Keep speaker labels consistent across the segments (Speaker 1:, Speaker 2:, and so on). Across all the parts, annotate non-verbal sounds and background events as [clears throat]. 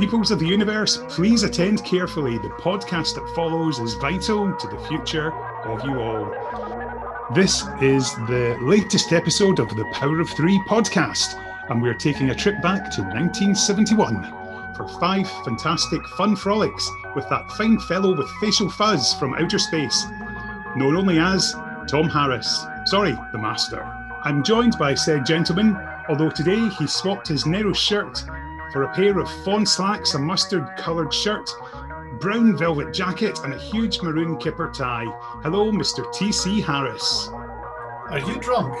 Speaker 1: Peoples of the universe, please attend carefully. The podcast that follows is vital to the future of you all. This is the latest episode of the Power of Three podcast, and we're taking a trip back to 1971 for five fantastic fun frolics with that fine fellow with facial fuzz from outer space, known only as Tom Harris. Sorry, the Master. I'm joined by said gentleman, although today he swapped his narrow shirt for a pair of fawn slacks, a mustard coloured shirt, brown velvet jacket, and a huge maroon kipper tie. Hello, Mr. T.C. Harris.
Speaker 2: Are you drunk?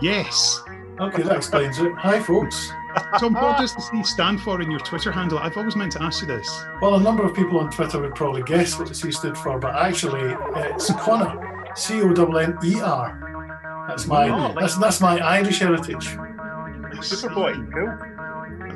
Speaker 1: Yes.
Speaker 2: Okay, that explains it. Hi, folks.
Speaker 1: Tom, what does the C stand for in your Twitter handle? I've always meant to ask you this.
Speaker 2: Well, a number of people on Twitter would probably guess what the C stood for, but actually, it's Conner. C O N N E R. That's my
Speaker 3: Oh,
Speaker 2: that's that's my Irish heritage.
Speaker 3: Superboy, cool.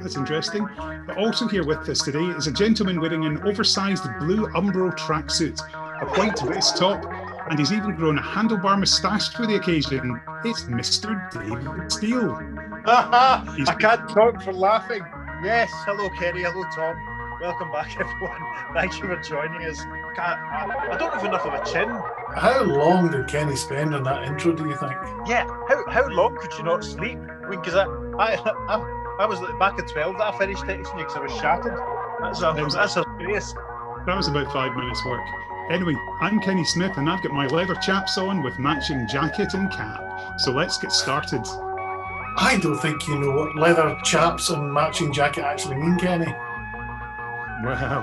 Speaker 1: That's interesting. But also here with us today is a gentleman wearing an oversized blue Umbro tracksuit, a white vest top, and he's even grown a handlebar moustache for the occasion. It's Mr. David Steele. [laughs] He's-
Speaker 3: I can't talk for laughing. Yes, hello Kerry, hello Tom. Welcome back [laughs] everyone. Thank you for joining us. I, I don't have enough of a chin.
Speaker 2: How long did Kenny spend on that intro? Do you think?
Speaker 3: Yeah, how, how long could you not sleep? I mean, because I, I, [laughs] I, I was back at 12 that I finished texting you because I was shattered. That's a,
Speaker 1: That was-
Speaker 3: that's a serious.
Speaker 1: That was about five minutes work. Anyway, I'm Kenny Smith and I've got my leather chaps on with matching jacket and cap. So let's get started.
Speaker 2: I don't think you know what leather chaps and matching jacket actually mean, Kenny.
Speaker 1: Well,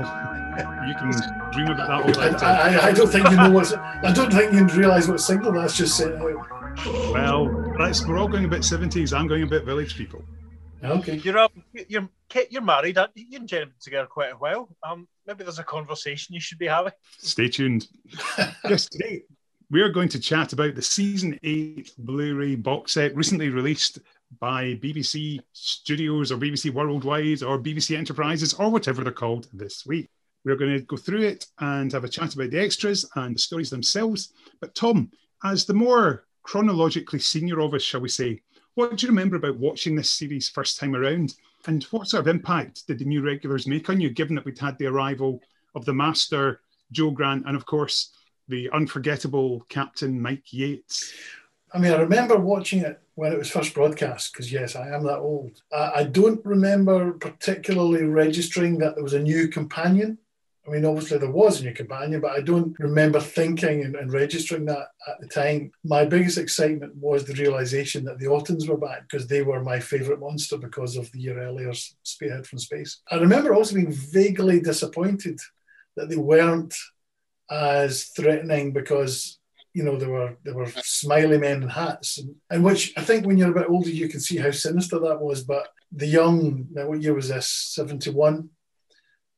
Speaker 1: [laughs] you can dream about that all
Speaker 2: I,
Speaker 1: later.
Speaker 2: I, I don't think you know what's. I don't think you realise what signal that's just sent out.
Speaker 1: Well, let's, we're all going a bit 70s. I'm going a bit village people.
Speaker 2: Okay.
Speaker 3: You're um, you're Kate, you're married. aren't you? You've been gentlemen together quite a while. Um, maybe there's a conversation you should be having.
Speaker 1: Stay tuned. [laughs] yes, today we are going to chat about the season eight Blu-ray box set recently released by BBC Studios or BBC Worldwide or BBC Enterprises or whatever they're called this week. We're going to go through it and have a chat about the extras and the stories themselves. But Tom, as the more chronologically senior of us, shall we say, what do you remember about watching this series first time around? And what sort of impact did the new regulars make on you, given that we'd had the arrival of the Master, Jo Grant, and of course, the unforgettable Captain Mike Yates?
Speaker 2: I mean, I remember watching it when it was first broadcast because, yes, I am that old. I, don't remember particularly registering that there was a new companion. I mean, obviously there was a new companion, but I don't remember thinking and, and registering that at the time. My biggest excitement was the realization that the Autons were back because they were my favorite monster because of the year earlier Spearhead from Space. I remember also being vaguely disappointed that they weren't as threatening because you know, there were there were smiley men in hats, and, and which I think when you're a bit older you can see how sinister that was. But the young, now what year was this? Seventy one.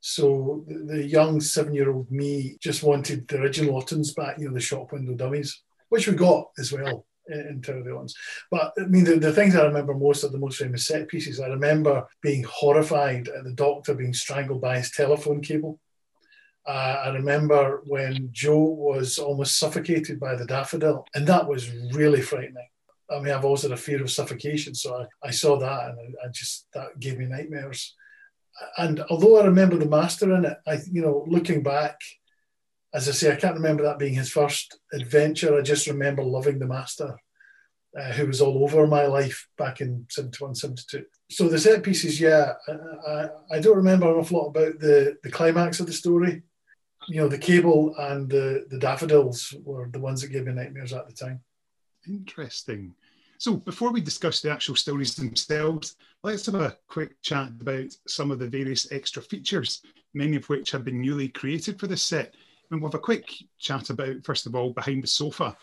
Speaker 2: So the, young seven year old me just wanted the original Autons back, you know, the shop window dummies, which we got as well in, in Terror of the Autons. But I mean, the, the things I remember most are the most famous set pieces. I remember being horrified at the doctor being strangled by his telephone cable. Uh, I remember when Jo was almost suffocated by the daffodil, and that was really frightening. I mean, I've also had a fear of suffocation, so I, I saw that, and I, I just that gave me nightmares. And although I remember the master in it, I you know looking back, as I say, I can't remember that being his first adventure. I just remember loving the master, uh, who was all over my life back in 71, 72. So the set pieces, yeah, I, I, don't remember an awful lot about the the climax of the story you know, the cable and the, the daffodils were the ones that gave me nightmares at the time.
Speaker 1: Interesting. So before we discuss the actual stories themselves, let's have a quick chat about some of the various extra features, many of which have been newly created for this set. And we'll have a quick chat about, first of all, Behind the Sofa,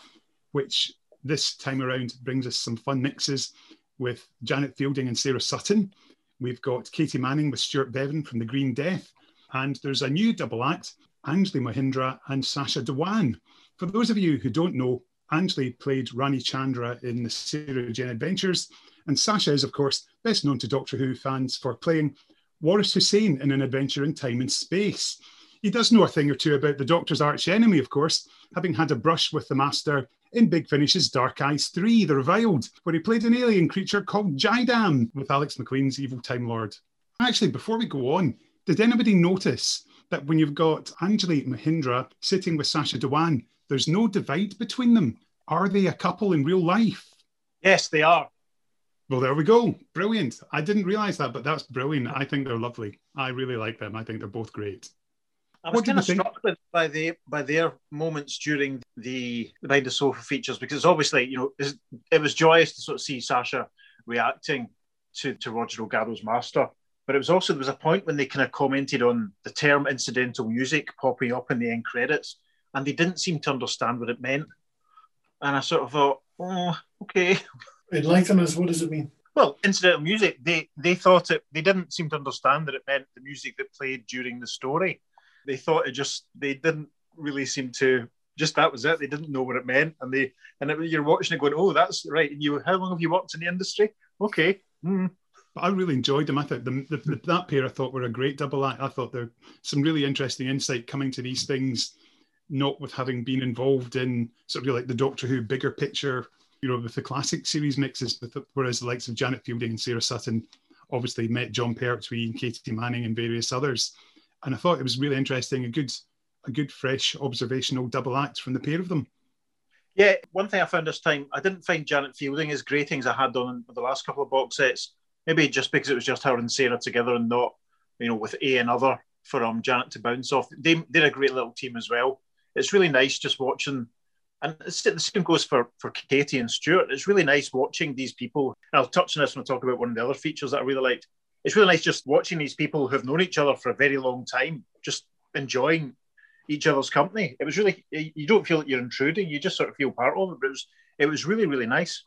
Speaker 1: which this time around brings us some fun mixes with Janet Fielding and Sarah Sutton. We've got Katy Manning with Stewart Bevan from The Green Death. And there's a new double act, Anjli Mohindra and Sacha Dhawan. For those of you who don't know, Anjli played Rani Chandra in the Sarah Jane Adventures, and Sacha is, of course, best known to Doctor Who fans for playing Waris Hussein in An Adventure in Time and Space. He does know a thing or two about the Doctor's arch enemy, of course, having had a brush with the Master in Big Finish's Dark Eyes 3, The Reviled, where he played an alien creature called Jidam with Alex Macqueen's Evil Time Lord. Actually, before we go on, did anybody notice that when you've got Anjli Mohindra sitting with Sacha Dhawan, there's no divide between them? Are they a couple in real life?
Speaker 3: Yes, they are.
Speaker 1: Well, there we go. Brilliant. I didn't realize that, but that's brilliant. I think they're lovely. I really like them. I think they're both great.
Speaker 3: I was kind of struck with by the by their moments during the, behind the sofa features because obviously you know it was joyous to sort of see Sacha reacting to to Roger Delgado's master, but it was also there was a point when they kind of commented on the term incidental music popping up in the end credits, and they didn't seem to understand what it meant, and I sort of thought, oh, okay.
Speaker 2: Enlighten us. What does it mean?
Speaker 3: Well, incidental music. They they thought it. They didn't seem to understand that it meant the music that played during the story they thought it just they didn't really seem to just that was it. They didn't know what it meant, and they and it, you're watching it going, oh, that's right. And you, how long have you worked in the industry? Okay. Mm.
Speaker 1: I really enjoyed them. I thought the, the, the, that pair I thought were a great double act. I thought there some really interesting insight coming to these things, not with having been involved in sort of like the Doctor Who bigger picture, you know, with the classic series mixes, whereas the likes of Janet Fielding and Sarah Sutton obviously met Jon Pertwee and Katy Manning and various others and I thought it was really interesting, a good, a good fresh observational double act from the pair of them.
Speaker 3: Yeah, one thing I found this time, I didn't find Janet Fielding as grating as I had done in the last couple of box sets. Maybe just because it was just her and Sarah together and not, you know, with A and other for um, Janet to bounce off. They, they're a great little team as well. It's really nice just watching, and the same goes for, for Katy and Stuart. It's really nice watching these people. And I'll touch on this when I talk about one of the other features that I really liked it's really nice just watching these people who've known each other for a very long time, just enjoying each other's company. It was really you don't feel like you're intruding; you just sort of feel part of it. But it was it was really really nice.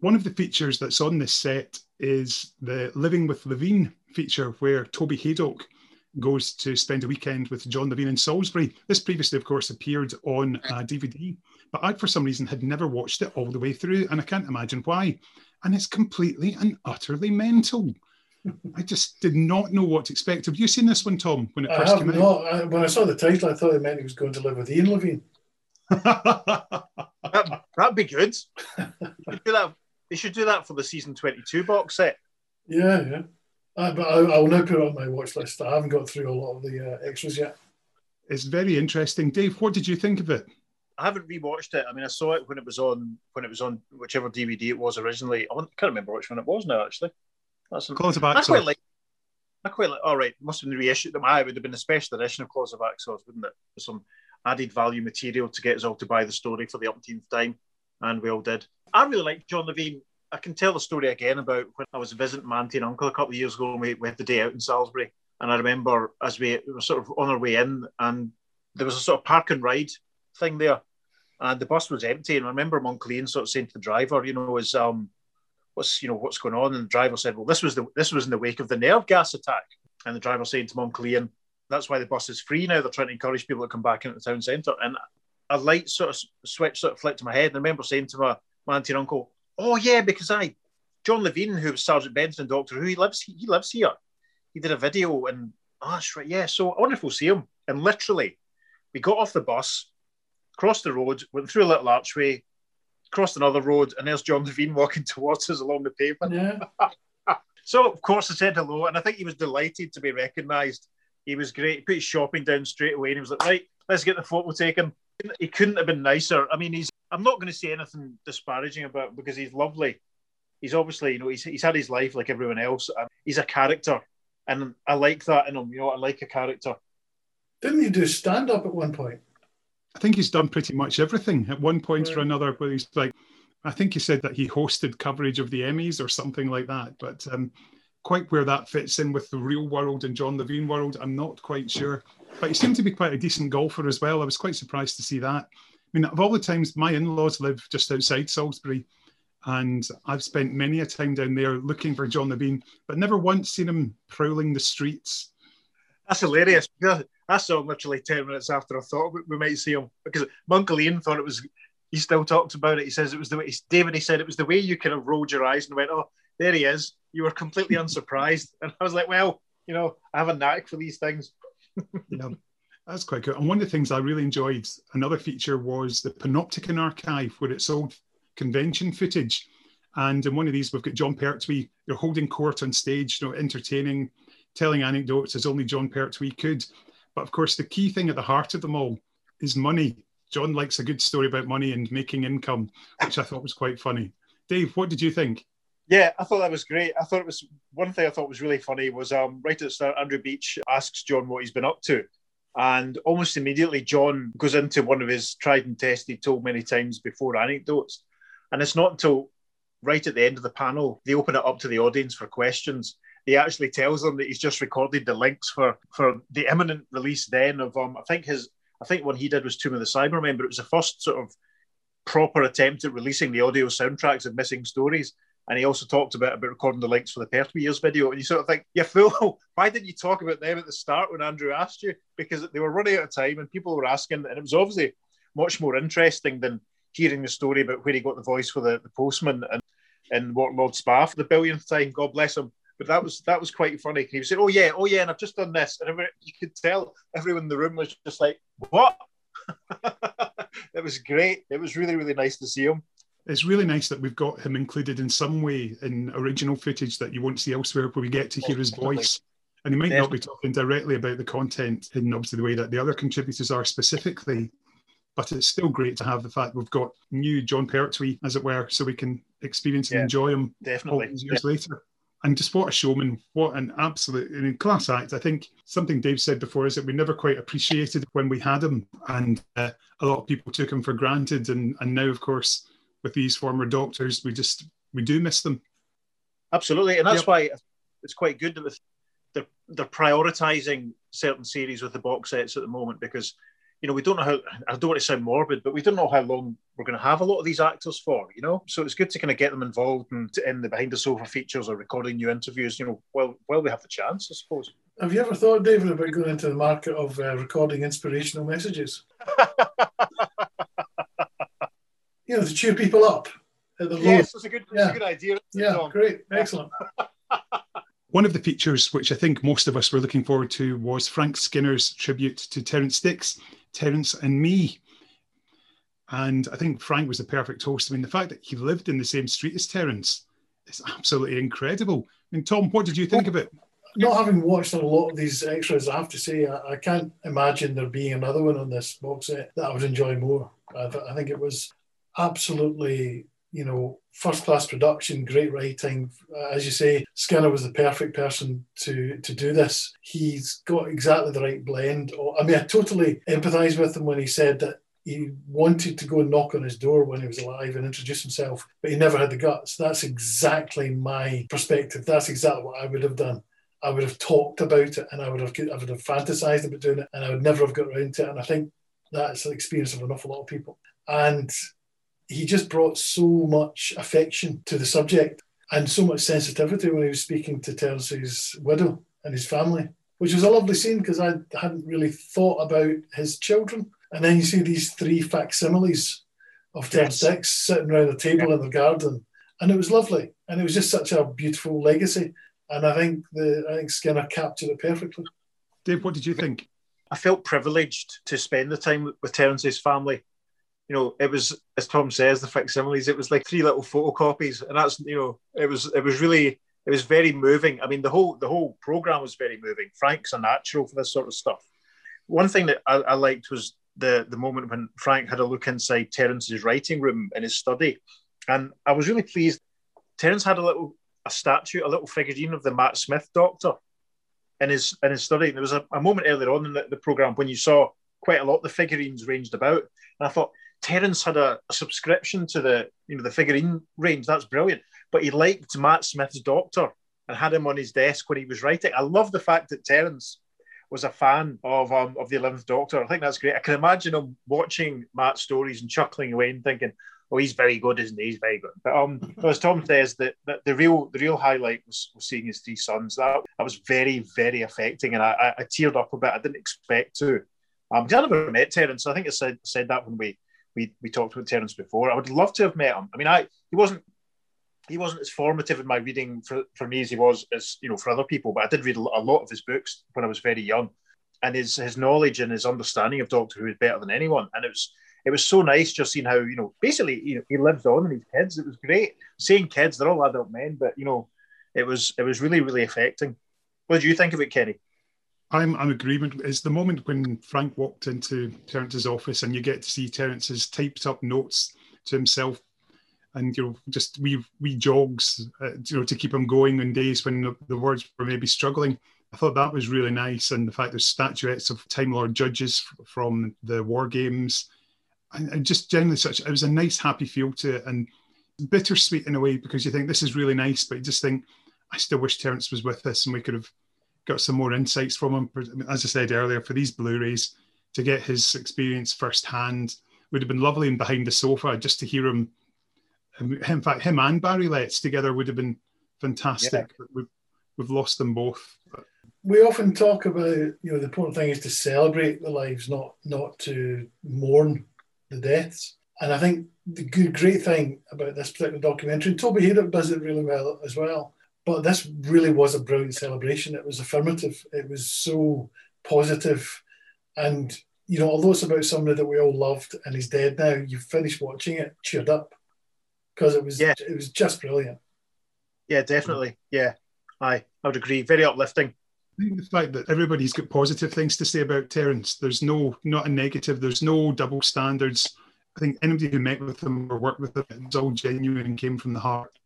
Speaker 1: One of the features that's on this set is the Living with Levene feature, where Toby Hadoke goes to spend a weekend with John Levene in Salisbury. This previously, of course, appeared on a uh, DVD, but I, for some reason, had never watched it all the way through, and I can't imagine why. And it's completely and utterly mental. I just did not know what to expect. Have you seen this one, Tom? When it
Speaker 2: I
Speaker 1: first
Speaker 2: have
Speaker 1: came out?
Speaker 2: I, when I saw the title, I thought it meant he was going to live with Ian Levine. [laughs]
Speaker 3: that, would be good. [laughs] do that. They should do that for the season twenty-two box set.
Speaker 2: Yeah, yeah. Uh, but I, will now put it on my watch list. I haven't got through a lot of the uh, extras yet.
Speaker 1: It's very interesting, Dave. What did you think of it?
Speaker 3: I haven't rewatched it. I mean, I saw it when it was on when it was on whichever DVD it was originally. I can't remember which one it was now. Actually,
Speaker 1: that's Claws of I
Speaker 3: quite like. I quite like. All right, must have been reissued. Them. I would have been a special edition of Claws of Axos, wouldn't it? With some added value material to get us all to buy the story for the umpteenth time, and we all did. I really like John Levene. I can tell the story again about when I was visiting my auntie and uncle a couple of years ago, and we, we had the day out in Salisbury. And I remember as we, we were sort of on our way in, and there was a sort of park and ride thing there, and the bus was empty. And I remember Monclean sort of saying to the driver, you know, is um, what's you know what's going on? And the driver said, well, this was the this was in the wake of the nerve gas attack. And the driver saying to Monclean, that's why the bus is free now. They're trying to encourage people to come back into the town centre. And a light sort of switch sort of flicked to my head. And I remember saying to my, my auntie and uncle, oh yeah, because I John Levene, who was Sergeant Benton in Doctor Who, he lives he lives here. He did a video and oh, that's right, yeah. So I wonder if we'll see him. And literally, we got off the bus, crossed the road, went through a little archway, crossed another road, and there's John Levene [laughs] walking towards us along the pavement.
Speaker 2: Yeah. [laughs]
Speaker 3: so of course I said hello, and I think he was delighted to be recognised. He was great. He put his shopping down straight away, and he was like, "Right, let's get the photo taken." He couldn't have been nicer. I mean, he's. I'm not going to say anything disparaging about him because he's lovely. He's obviously, you know, he's, he's had his life like everyone else, and he's a character, and I like that in him. You know, I like a character.
Speaker 2: Didn't he do stand up at one point?
Speaker 1: I think he's done pretty much everything at one point or another. Where he's like, I think he said that he hosted coverage of the Emmys or something like that. But um, quite where that fits in with the real world and John Levene world, I'm not quite sure. But he seemed to be quite a decent golfer as well. I was quite surprised to see that. I mean, of all the times, my in-laws live just outside Salisbury, and I've spent many a time down there looking for John Levene, but never once seen him prowling the streets.
Speaker 3: That's hilarious. I saw him literally 10 minutes after I thought we, might see him because Monk Ian thought it was, he still talks about it. He says it was the way David. He said it was the way you kind of rolled your eyes and went, "Oh, there he is." You were completely unsurprised, and I was like, "Well, you know, I have a knack for these things." [laughs]
Speaker 1: yeah, that's quite good. And one of the things I really enjoyed, another feature was the Panopticon archive, where it's old convention footage. And in one of these, we've got Jon Pertwee. You're holding court on stage, you know, entertaining, telling anecdotes as only Jon Pertwee could. But of course, the key thing at the heart of them all is money. Jon likes a good story about money and making income, which I thought was quite funny. Dave, what did you think?
Speaker 3: Yeah, I thought that was great. I thought it was one thing I thought was really funny was um, right at the start, Andrew Beech asks Jon what he's been up to. And almost immediately, Jon goes into one of his tried and tested, told many times before anecdotes. And it's not until right at the end of the panel, they open it up to the audience for questions. He actually tells them that he's just recorded the links for for the imminent release then of um I think his I think what he did was Tomb of the Cybermen, but it was the first sort of proper attempt at releasing the audio soundtracks of missing stories. And he also talked about about recording the links for the Pertwee Years video. And you sort of think, you fool, [laughs] why didn't you talk about them at the start when Andrew asked you? Because they were running out of time and people were asking, and it was obviously much more interesting than hearing the story about where he got the voice for the, the postman and, and what Lord Spa for the billionth time. God bless him. But that was that was quite funny. He was saying, "Oh yeah, oh yeah," and I've just done this, and you could tell everyone in the room was just like, "What?" [laughs] it was great. It was really really nice to see him
Speaker 1: it's really nice that we've got him included in some way in original footage that you won't see elsewhere where we get to hear his voice. And he might not be talking directly about the content in obviously the way that the other contributors are specifically, but it's still great to have the fact we've got new Jon Pertwee, as it were, so we can experience and yeah, enjoy him
Speaker 3: definitely
Speaker 1: years yeah. later. And just what a showman, what an absolute I mean, class act. I think something Dave said before is that we never quite appreciated when we had him, and uh, a lot of people took him for granted. And, and now, of course, with these former doctors. We just we do miss them.
Speaker 3: Absolutely, and that's yep. why it's quite good that they're they're prioritizing certain series with the box sets at the moment because you know we don't know how. I don't want to sound morbid, but we don't know how long we're going to have a lot of these actors for. You know, so it's good to kind of get them involved in, in the behind the sofa features or recording new interviews. You know, while while we have the chance, I suppose.
Speaker 2: Have you ever thought, David, about going into the market of uh, recording inspirational messages? [laughs] you know, to cheer people up
Speaker 3: at the yes, that's a good, yeah. a good idea.
Speaker 2: Yeah, great, excellent. [laughs]
Speaker 1: One of the features which I think most of us were looking forward to was Frank Skinner's tribute to Terrance Dicks, Terrance and Me. And I think Frank was the perfect host. I mean, the fact that he lived in the same street as Terrance is absolutely incredible. I mean, Tom, what did you think of it?
Speaker 2: Not having watched a lot of these extras, I have to say, I, I can't imagine there being another one on this box set that I would enjoy more. I, th- I think it was absolutely, you know, first class production, great writing. As you say, Skinner was the perfect person to to do this. He's got exactly the right blend. Oh, I mean, I totally empathise with him when he said that he wanted to go and knock on his door when he was alive and introduce himself, but he never had the guts. That's exactly my perspective. That's exactly what I would have done. I would have talked about it and I would have I would have fantasized about doing it and I would never have got around to it. And I think that's the experience of an awful lot of people. And he just brought so much affection to the subject and so much sensitivity when he was speaking to Terrance's widow and his family, which was a lovely scene because I hadn't really thought about his children. And then you see these three facsimiles of Terrance yes. Dicks sitting around the table yeah. in the garden, and it was lovely. And it was just such a beautiful legacy. And I think the I think Skinner captured it perfectly.
Speaker 1: Dave, what did you think?
Speaker 3: I felt privileged to spend the time with Terrance's family you know, it was as Tom says, the facsimiles. It was like three little photocopies, and that's you know, it was it was really it was very moving. I mean, the whole the whole program was very moving. Frank's a natural for this sort of stuff. One thing that I, I liked was the the moment when Frank had a look inside Terrance's writing room in his study, and I was really pleased. Terrance had a little a statue, a little figurine of the Matt Smith doctor in his in his study. And there was a, a moment earlier on in the, the program when you saw quite a lot of the figurines ranged about, and I thought Terrance had a, a, subscription to the you know the figurine range. That's brilliant. But he liked Matt Smith's Doctor and had him on his desk when he was writing. I love the fact that Terrance was a fan of um, of the Eleventh Doctor. I think that's great. I can imagine him watching Matt's stories and chuckling away and thinking, "Oh, he's very good, isn't he? He's very good." But um, [laughs] as Tom says, that, that the real the real highlight was, was seeing his three sons. That that was very very affecting, and I, I, I teared up a bit. I didn't expect to. Um, I never met Terrance. I think I said said that when we we we talked with Terrance before. I would love to have met him. I mean, I he wasn't he wasn't as formative in my reading for, for me as he was as you know for other people, but I did read a lot of his books when I was very young, and his his knowledge and his understanding of Doctor Who is better than anyone. And it was it was so nice just seeing how you know basically you know, he lives on in his kids. It was great seeing kids. They're all adult men, but you know it was it was really really affecting. What do you think of it, Kenny?
Speaker 1: I'm I'm agreement. It's the moment when Frank walked into Terrance's office and you get to see Terrance's typed up notes to himself, and you know just wee wee jogs, uh, you know, to keep him going on days when the, the, words were maybe struggling. I thought that was really nice, and the fact there's statuettes of Time Lord judges from the war games, and, and just generally such. It was a nice, happy feel to it, and bittersweet in a way because you think this is really nice, but you just think I still wish Terrance was with us and we could have got some more insights from him. As I said earlier, for these Blu-rays, to get his experience firsthand would have been lovely and behind the sofa just to hear him. In fact, him and Barry Letts together would have been fantastic. Yeah. We've, we've lost them both.
Speaker 2: We often talk about, you know, the important thing is to celebrate the lives, not not to mourn the deaths. And I think the good, great thing about this particular documentary, and Toby Hadoke does it really well as well, but this really was a brilliant celebration. It was affirmative. It was so positive. And, you know, although it's about somebody that we all loved and he's dead now, you finish watching it cheered up because it was yeah. it was just brilliant.
Speaker 3: Yeah, definitely. Yeah, I I would agree. Very uplifting.
Speaker 1: I think the fact that everybody's got positive things to say about Terrance. There's no not a negative. There's no double standards. I think anybody who met with him or worked with him, it was all genuine and came from the heart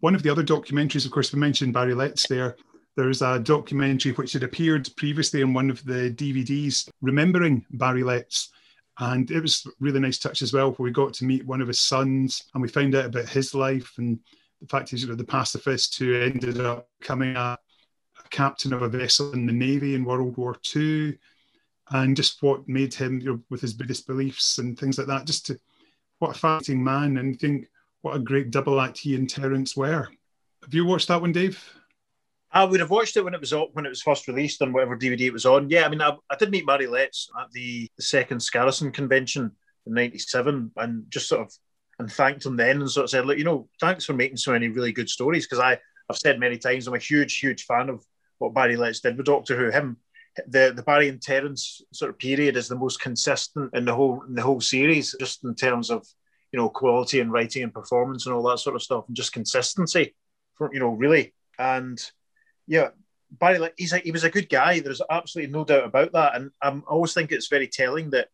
Speaker 1: one of the other documentaries, of course, we mentioned Barry Letts there. There's a documentary which had appeared previously in one of the DVDs, remembering Barry Letts. And it was really nice touch as well, where we got to meet one of his sons and we found out about his life and the fact he's you know, the pacifist who ended up becoming a, a, captain of a vessel in the Navy in World War II, and just what made him, you know, with his Buddhist beliefs and things like that, just to what a fighting man. And think what a great double act he and Terrance were. Have you watched that one, Dave?
Speaker 3: I would have watched it when it was when it was first released on whatever DVD it was on. Yeah, I mean, I, I did meet Barry Letts at the, the second Scarrison convention in '97, and just sort of and thanked him then, and sort of said, "Look, you know, thanks for making so many really good stories." Because I I've said many times I'm a huge huge fan of what Barry Letts did with Doctor Who. Him, the the Barry and Terrance sort of period is the most consistent in the whole in the whole series, just in terms of you know, quality and writing and performance and all that sort of stuff, and just consistency, for you know, really. And yeah, Barry, like, he's a, he was a good guy. There's absolutely no doubt about that. And um, I always think it's very telling that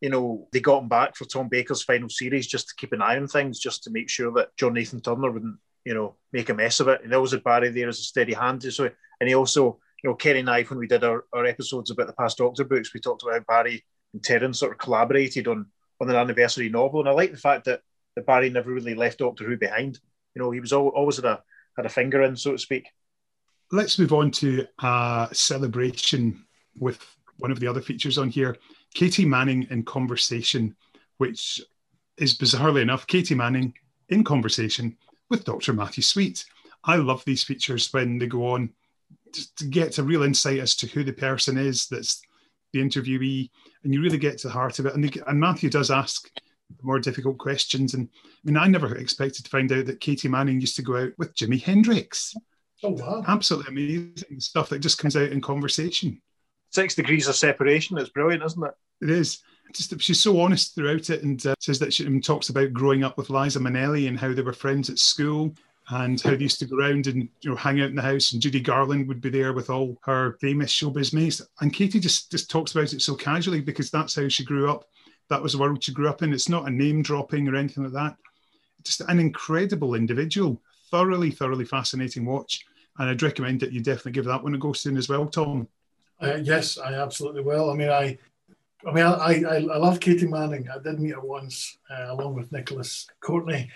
Speaker 3: you know they got him back for Tom Baker's final series just to keep an eye on things, just to make sure that John Nathan Turner wouldn't you know make a mess of it. And there was a Barry there as a steady hand. So and he also you know Kerry I when we did our, our episodes about the past Doctor books, we talked about how Barry and Terrance sort of collaborated on on an anniversary novel. And I like the fact that, that Barry never really left Doctor Who behind. You know, he was always had a had a finger in, so to speak.
Speaker 1: Let's move on to a celebration with one of the other features on here, Katy Manning in conversation, which is bizarrely enough Katy Manning in conversation with Dr. Matthew Sweet. I love these features when they go on to get a real insight as to who the person is that's the interviewee, and you really get to the heart of it. And, they, and Matthew does ask more difficult questions. And I mean, I never expected to find out that Katy Manning used to go out with Jimi Hendrix.
Speaker 2: Oh wow!
Speaker 1: Absolutely amazing stuff that just comes out in conversation.
Speaker 3: Six degrees of separation. It's brilliant, isn't it?
Speaker 1: It is. Just she's so honest throughout it, and uh, says that she talks about growing up with Liza Minnelli and how they were friends at school, and how they used to go around and you know hang out in the house and Judy Garland would be there with all her famous showbiz mates. And Katy just just talks about it so casually because that's how she grew up. That was the world she grew up in. It's not a name dropping or anything like that. Just an incredible individual. Thoroughly thoroughly fascinating watch. And I'd recommend that you definitely give that one a go soon as well Tom.
Speaker 2: Uh, yes I absolutely will. I mean I I mean, I, I, I love Katy Manning. I did meet her once, uh, along with Nicholas Courtney,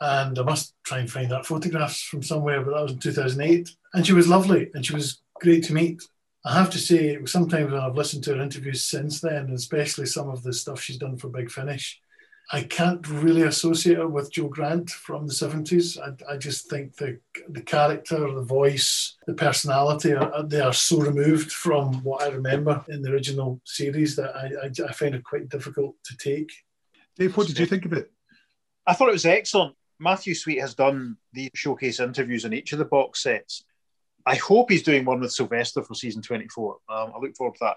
Speaker 2: and I must try and find that photographs from somewhere, but that was in 2008. And she was lovely and she was great to meet. I have to say, sometimes when I've listened to her interviews since then, especially some of the stuff she's done for Big Finish, I can't really associate her with Jo Grant from the 70s. I, I just think the, the character, the voice, the personality, are, they are so removed from what I remember in the original series that I, I, I find it quite difficult to take
Speaker 1: Dave, what did you think of it?
Speaker 3: I thought it was excellent. Matthew Sweet has done the showcase interviews in each of the box sets. I hope he's doing one with Sylvester for season 24. Um, I look forward to that.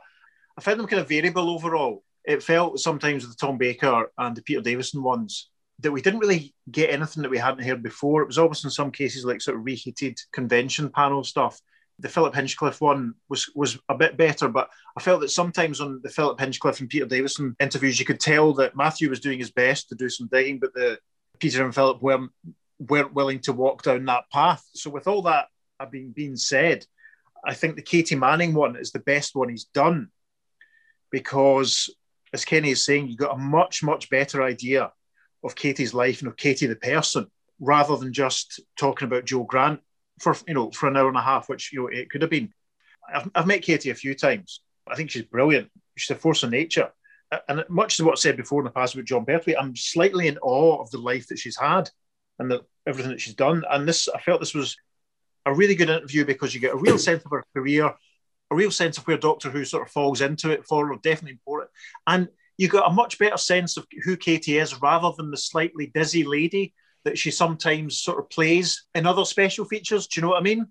Speaker 3: I found them kind of variable overall. It felt sometimes with the Tom Baker and the Peter Davison ones that we didn't really get anything that we hadn't heard before. It was almost in some cases like sort of reheated convention panel stuff. The Philip Hinchcliffe one was was a bit better, but I felt that sometimes on the Philip Hinchcliffe and Peter Davison interviews, you could tell that Matthew was doing his best to do some digging, but the Peter and Philip weren't weren't willing to walk down that path. So with all that being being said, I think the Katy Manning one is the best one he's done because, as Kenny is saying, you got a much much better idea of Katy's life and of Katy the person, rather than just talking about Jo Grant for you know for an hour and a half, which you know it could have been. I've, I've met Katy a few times. I think she's brilliant. She's a force of nature. Uh, and much to what I said before in the past about Jon Pertwee, I'm slightly in awe of the life that she's had and the, everything that she's done. And this, I felt this was a really good interview because you get a real [clears throat] sense of her career, a real sense of where Doctor Who sort of falls into it for her, definitely important. And you got a much better sense of who Katy is rather than the slightly dizzy lady that she sometimes sort of plays in other special features. Do you know what I mean?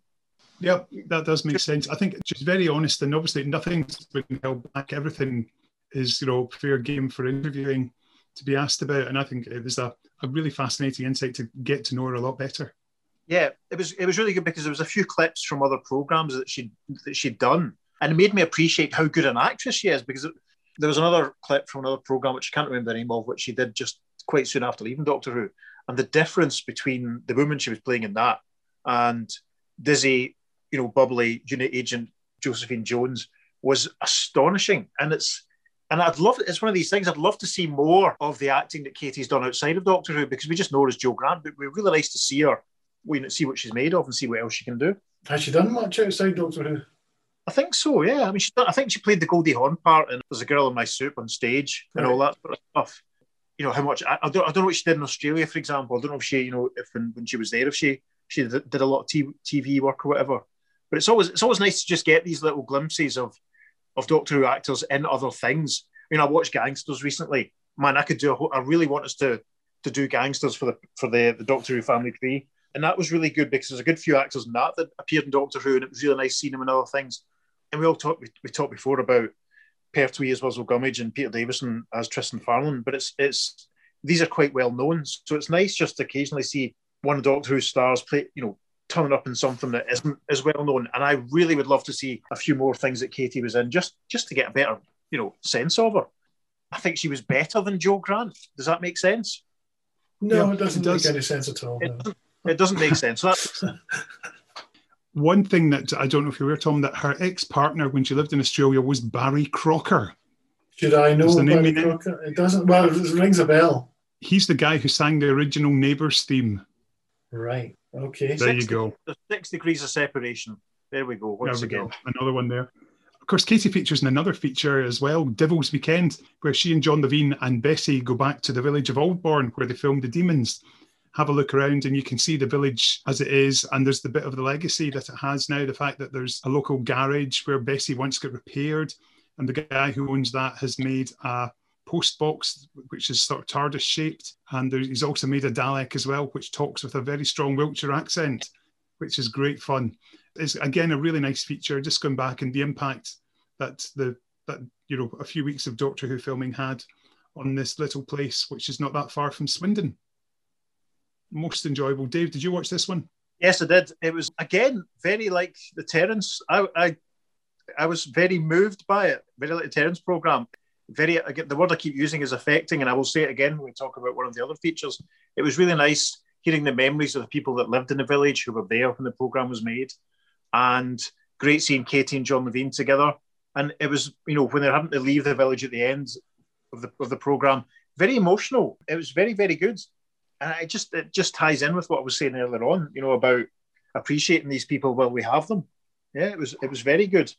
Speaker 1: Yeah, that does make sense. I think she's very honest, and obviously nothing's been held back. Everything is, you know, fair game for interviewing to be asked about, and I think it was a, a really fascinating insight to get to know her a lot better.
Speaker 3: Yeah, it was it was really good because there was a few clips from other programs that she that she'd done, and it made me appreciate how good an actress she is because it, there was another clip from another program which I can't remember the name of, which she did just quite soon after leaving Doctor Who, and the difference between the woman she was playing in that and dizzy, you know, bubbly unit agent Josephine Jones was astonishing, and it's. And I'd love it's one of these things. I'd love to see more of the acting that Katy's done outside of Doctor Who because we just know her as Jo Grant, but we're really nice to see her, we see what she's made of and see what else she can do.
Speaker 2: Has she done much outside Doctor Who?
Speaker 3: I think so. Yeah, I mean, she, I think she played the Goldie Hawn part and there's a girl in my soup on stage and all that sort of stuff. You know how much I, I, don't I don't know what she did in Australia, for example. I don't know if she you know if when, when she was there if she she did, a lot of TV, TV work or whatever. But it's always it's always nice to just get these little glimpses of of Doctor Who actors in other things. I mean, I watched Gangsters recently. Man, I could do. A, I really want us to to do Gangsters for the for the the Doctor Who family tree, and that was really good because there's a good few actors in that that appeared in Doctor Who, and it was really nice seeing them in other things and we all talked we, we talked before about Pertwee as Worzel Gummidge and Peter Davison as Tristan Farnon, but it's it's these are quite well known, so it's nice just to occasionally see one of Doctor Who stars play, you know, turning up in something that isn't as well known. And I really would love to see a few more things that Katy was in, just just to get a better, you know, sense of her. I think she was better than Jo Grant. Does that make sense?
Speaker 2: No, yeah, it doesn't it does. make any sense at all.
Speaker 3: It, no. doesn't, it doesn't make sense. So [laughs]
Speaker 1: one thing that I don't know if you were Tom that her ex partner when she lived in Australia was Barry Crocker.
Speaker 2: Should I know the Barry Crocker? It doesn't. Well, it rings a bell.
Speaker 1: He's the guy who sang the original Neighbours theme.
Speaker 2: Right. Okay.
Speaker 1: There you go.
Speaker 3: The six degrees of separation. There we go. Once there we again.
Speaker 1: Go. Another one there. Of course, Katy features in another feature as well, Devil's Weekend, where she and John Levene and Bessie go back to the village of Aldbourne, where they filmed The Demons have a look around and you can see the village as it is. And there's the bit of the legacy that it has now the fact that there's a local garage where Bessie once got repaired. And the guy who owns that has made a post box, which is sort of TARDIS shaped. And he's also made a Dalek as well, which talks with a very strong Wiltshire accent, which is great fun. It's again a really nice feature, just going back and the impact that the that you know a few weeks of Doctor Who filming had on this little place, which is not that far from Swindon most enjoyable. Dave, did you watch this one?
Speaker 3: Yes, I did. It was again very like the Terrance. I I, I was very moved by it. Very like the Terrance program. Very the word I keep using is affecting, and I will say it again when we talk about one of the other features. It was really nice hearing the memories of the people that lived in the village who were there when the program was made, and great seeing Katy and John Levene together. And it was, you know, when they're having to leave the village at the end of the of the program, very emotional. It was very very good and it just it just ties in with what I was saying earlier on, you know, about appreciating these people while we have them. Yeah, it was it was very good.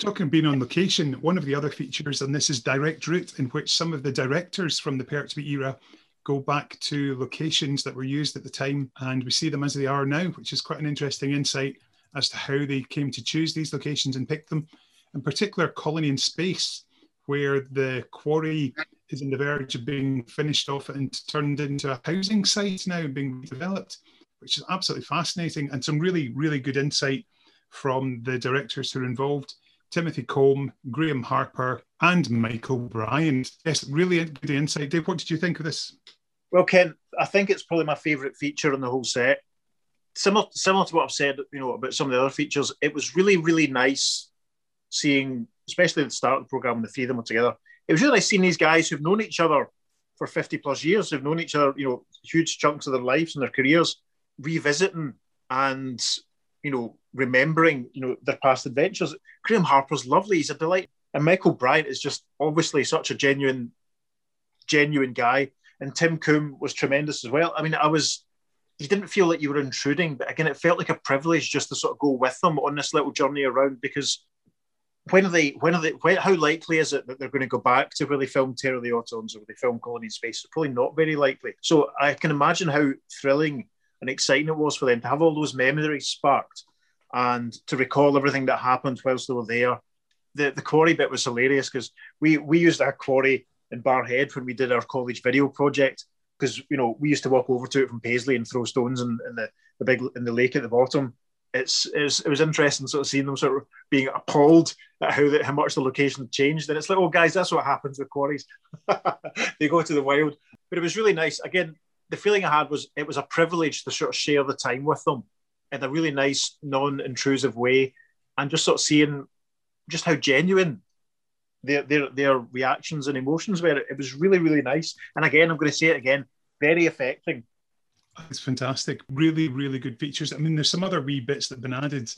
Speaker 1: Talking being on location, one of the other features, and this is Direct Route, in which some of the directors from the Pertwee era go back to locations that were used at the time, and we see them as they are now, which is quite an interesting insight as to how they came to choose these locations and pick them. In particular, Colony in Space, where the quarry is in the verge of being finished off and turned into a housing site now being developed, which is absolutely fascinating and some really, really good insight from the directors who are involved. Timothy Combe, Graeme Harper, and Michael Briant. Yes, really good insight. Dave, what did you think of this?
Speaker 3: Well, Ken, I think it's probably my favourite feature in the whole set. Similar, similar to what I've said, you know, about some of the other features. It was really, really nice seeing, especially at the start of the program, when the three of them were together. It was really nice seeing these guys who've known each other for 50 plus years, who've known each other, you know, huge chunks of their lives and their careers, revisiting and, you know, remembering, you know, their past adventures. Graeme Harper's lovely. He's a delight. And Michael Briant is just obviously such a genuine, genuine guy. And Tim Combe was tremendous as well. I mean, I was, you didn't feel like you were intruding, but again, it felt like a privilege just to sort of go with them on this little journey around because when are they, when are they, when, how likely is it that they're going to go back to where they filmed Terror of the Autons or where they filmed Colony in Space? It's probably not very likely. So I can imagine how thrilling and exciting it was for them to have all those memories sparked and to recall everything that happened whilst they were there. The the quarry bit was hilarious because we we used our quarry in Barrhead when we did our college video project because you know we used to walk over to it from Paisley and throw stones in, in the, the big in the lake at the bottom. It's, it's it was interesting sort of seeing them sort of being appalled at how how much the location changed. And it's like, oh guys, that's what happens with quarries. [laughs] they go to the wild. But it was really nice. Again, the feeling I had was it was a privilege to sort of share the time with them in a really nice, non-intrusive way, and just sort of seeing just how genuine their their their reactions and emotions were. It was really, really nice. And again, I'm going to say it again, very affecting.
Speaker 1: It's fantastic. Really, really good features. I mean, there's some other wee bits that have been added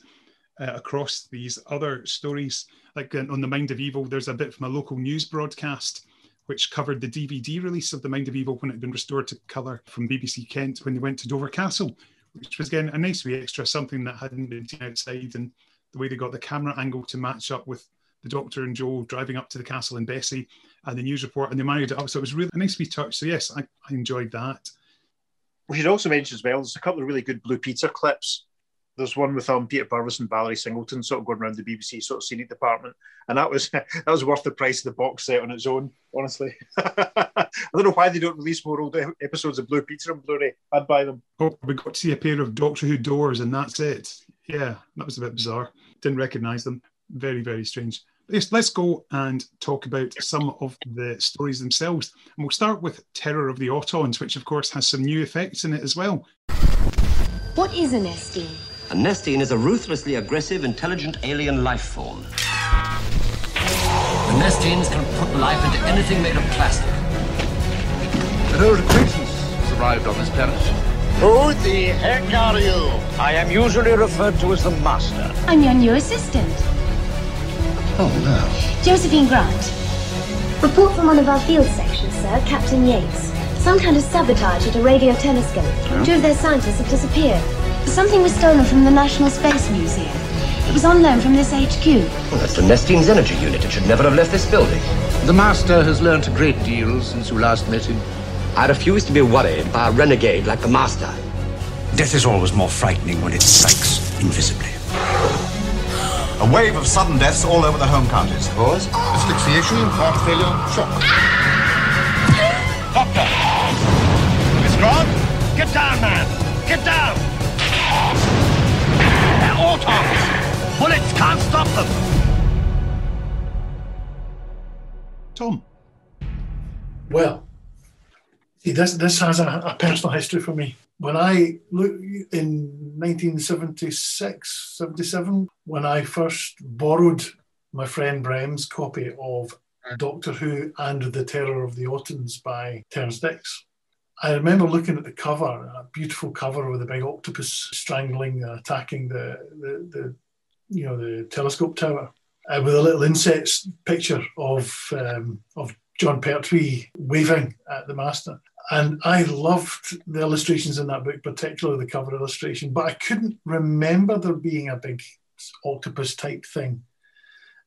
Speaker 1: uh, across these other stories. Like on The Mind of Evil, there's a bit from a local news broadcast which covered the DVD release of The Mind of Evil when it had been restored to colour from BBC Kent when they went to Dover Castle which was again a nice wee extra, something that hadn't been seen outside, and the way they got the camera angle to match up with the Doctor and Jo driving up to the castle and Bessie and the news report, and they married it up. So it was really a nice wee touch. So yes, I, I enjoyed that.
Speaker 3: We should also mention as well, there's a couple of really good Blue Peter clips there's one with um, Peter Purves and Valerie Singleton sort of going around the BBC sort of scenic department, and that was [laughs] that was worth the price of the box set on its own. Honestly, [laughs] I don't know why they don't release more old episodes of Blue Peter and Blu-ray. I'd buy them.
Speaker 1: Oh, we got to see a pair of Doctor Who doors, and that's it. Yeah, that was a bit bizarre. Didn't recognise them. Very very strange. Yes, let's go and talk about some of the stories themselves. And we'll start with Terror of the Autons, which of course has some new effects in it as well.
Speaker 4: What is a Nestene?
Speaker 5: A Nestene is a ruthlessly aggressive, intelligent alien life form.
Speaker 6: The Nestenes can put life into anything made of plastic.
Speaker 7: An old acquaintance has arrived on this planet.
Speaker 8: Who the heck are you?
Speaker 9: I am usually referred to as the Master.
Speaker 4: I'm your new assistant.
Speaker 7: Oh, no.
Speaker 4: Josephine Grant.
Speaker 10: Report from one of our field sections, sir, Captain Yates. Some kind of sabotage at a radio telescope. Two of their scientists have disappeared. Something was stolen from the National Space Museum. It was on loan from this HQ.
Speaker 5: Well, that's the Nestene's energy unit. It should never have left this building.
Speaker 7: The Master has learnt a great deal since you last met him.
Speaker 5: I refuse to be worried by a renegade like the Master.
Speaker 11: Death is always more frightening when it strikes invisibly.
Speaker 12: A wave of sudden deaths all over the home counties.
Speaker 11: Cause?
Speaker 12: Asphyxiation, heart failure, shock.
Speaker 9: Doctor! Miss Grant? Get down, man! Get down! Autons. Bullets can't stop them.
Speaker 1: Tom.
Speaker 2: Well, see, this this has a, a personal history for me. When I look in 1976, 77, when I first borrowed my friend Brem's copy of Doctor Who and the Terror of the Autons by Terrance Dicks, I remember looking at the cover, a beautiful cover with a big octopus strangling, uh, attacking the, the, the, you know, the telescope tower, uh, with a little inset picture of um, of Jon Pertwee waving at the master. And I loved the illustrations in that book, particularly the cover illustration. But I couldn't remember there being a big octopus type thing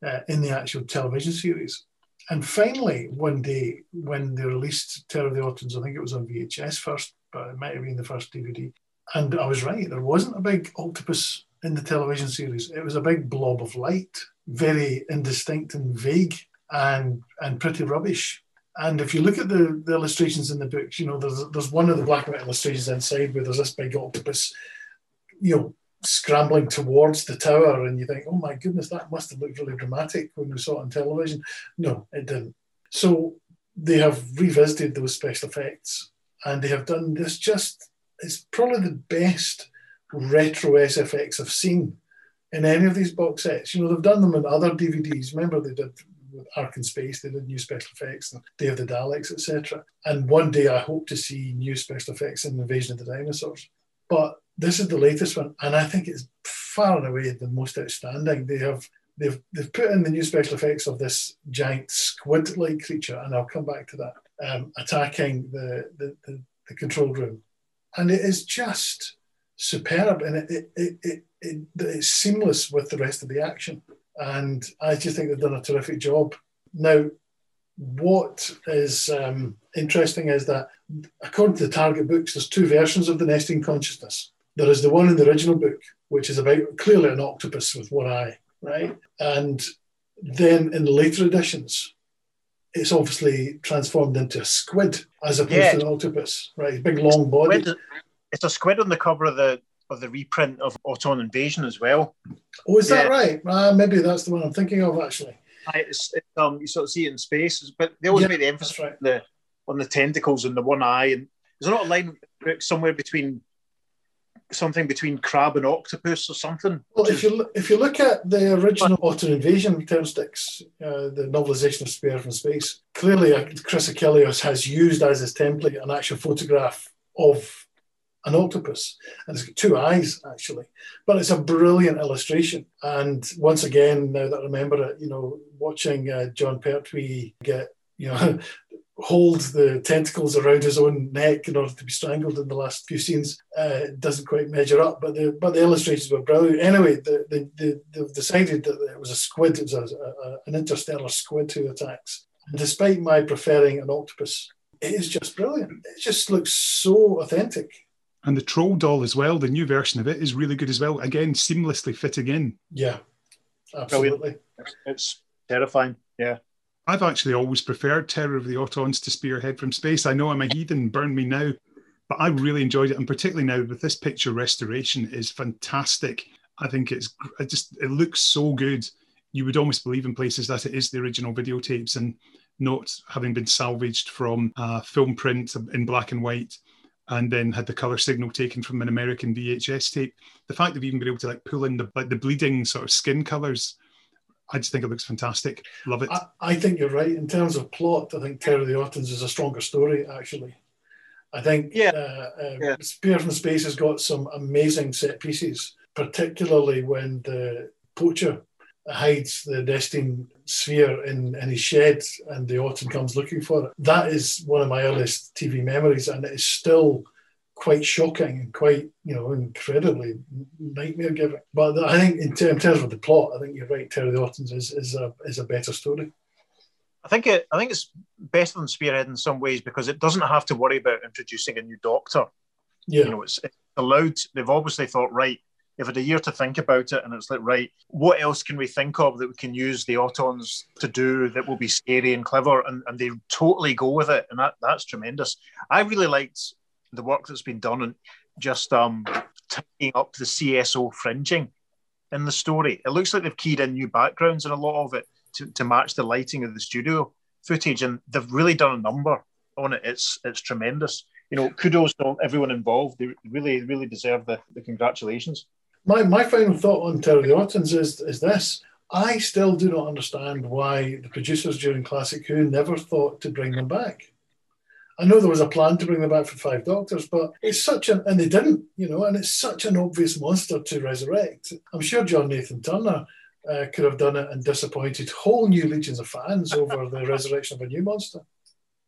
Speaker 2: uh, in the actual television series and finally, one day when they released Terror of the Autons, I think it was on VHS first, but it might have been the first DVD. And I was right, there wasn't a big octopus in the television series. It was a big blob of light, very indistinct and vague. and and pretty rubbish. And if you look at the, the illustrations in the books, you know, there's there's one of the black and white illustrations inside where there's this big octopus, you know, scrambling towards the tower, and you think, oh my goodness, that must have looked really dramatic when we saw it on television. No, it didn't. So they have revisited those special effects, and they have done this. Just it's probably the best retro SFX I've seen in any of these box sets. You know, they've done them in other DVDs. Remember, they did with Ark in Space, they did new special effects Day of the Daleks, etc. And one day I hope to see new special effects in Invasion of the Dinosaurs. But this is the latest one, and I think it's far and away the most outstanding. They have they've they've put in the new special effects of this giant squid-like creature, and I'll come back to that, um, attacking the, the, the the control room, and it is just superb, and it it, it, it, it it's seamless with the rest of the action. And I just think they've done a terrific job. Now, what is um, interesting is that, according to the Target books, there's two versions of the Nestene consciousness. There is the one in the original book, which is about clearly an octopus with one eye, right? And then in the later editions, it's obviously transformed into a squid as opposed yeah. to an octopus, right? Big long body.
Speaker 3: It's a squid on the cover of the of the reprint of Auton Invasion as well.
Speaker 2: Oh, is yeah. that right? Uh, maybe that's the one I'm thinking of actually.
Speaker 3: It's, it's, um, you sort of see it in space, but they always yeah, make the emphasis right. on, the, on the tentacles and the one eye. And there's not a line somewhere between something between crab and octopus or something.
Speaker 2: Well, if you if you look at the original Auton Invasion return sticks, uh, the novelization of Spear from Space, clearly uh, Chris Achilleos has used as his template an actual photograph of an octopus, and it's got two eyes actually. But it's a brilliant illustration. And once again, now that I remember it, you know, watching uh, Jon Pertwee get, you know, [laughs] hold the tentacles around his own neck in order to be strangled in the last few scenes uh, doesn't quite measure up. But the but the illustrations were brilliant. Anyway, the, the, they've decided that it was a squid. It was a, a, an interstellar squid who attacks. And despite my preferring an octopus, it is just brilliant. It just looks so authentic.
Speaker 1: And the troll doll as well, the new version of it is really good as well. Again, seamlessly fitting in.
Speaker 2: Yeah, absolutely.
Speaker 3: It's terrifying. Yeah.
Speaker 1: I've actually always preferred Terror of the Autons to Spearhead from Space. I know I'm a heathen, burn me now, but I really enjoyed it. And particularly now with this picture restoration is fantastic. I think it's it just it looks so good. You would almost believe in places that it is the original videotapes and not having been salvaged from uh, film print in black and white and then had the color signal taken from an American VHS tape. The fact they've even been able to like pull in the like the bleeding sort of skin colors, I just think it looks fantastic. Love it.
Speaker 2: I, I think you're right in terms of plot. I think Terror of the Autons is a stronger story actually. I think
Speaker 3: yeah.
Speaker 2: Uh, uh, yeah. Spear from Space has got some amazing set pieces, particularly when the poacher hides the Nestene sphere in, in his shed and the Auton comes looking for it. That is one of my earliest TV memories, and it is still quite shocking and quite, you know, incredibly nightmare giving. But I think in, t- in, terms of the plot, I think you're right. Terror of the Autons is, is a is a better story.
Speaker 3: I think it. I think it's better than Spearhead in some ways because it doesn't have to worry about introducing a new Doctor.
Speaker 2: Yeah,
Speaker 3: you know, it's, it's allowed. They've obviously thought, right, You've had a year to think about it, and it's like, right, what else can we think of that we can use the Autons to do that will be scary and clever? And, and they totally go with it, and that that's tremendous. I really liked the work that's been done and just um tying up the CSO fringing in the story. It looks like they've keyed in new backgrounds in a lot of it to, to match the lighting of the studio footage, and they've really done a number on it. It's it's tremendous. You know, kudos to everyone involved. They really, really deserve the, the congratulations
Speaker 2: my, my final thought on Terry Autons is, is this. I still do not understand why the producers during Classic Who never thought to bring them back. I know there was a plan to bring them back for Five Doctors, but it's such an, and they didn't, you know, and it's such an obvious monster to resurrect. I'm sure John Nathan Turner uh, could have done it and disappointed whole new legions of fans over the [laughs] resurrection of a new monster.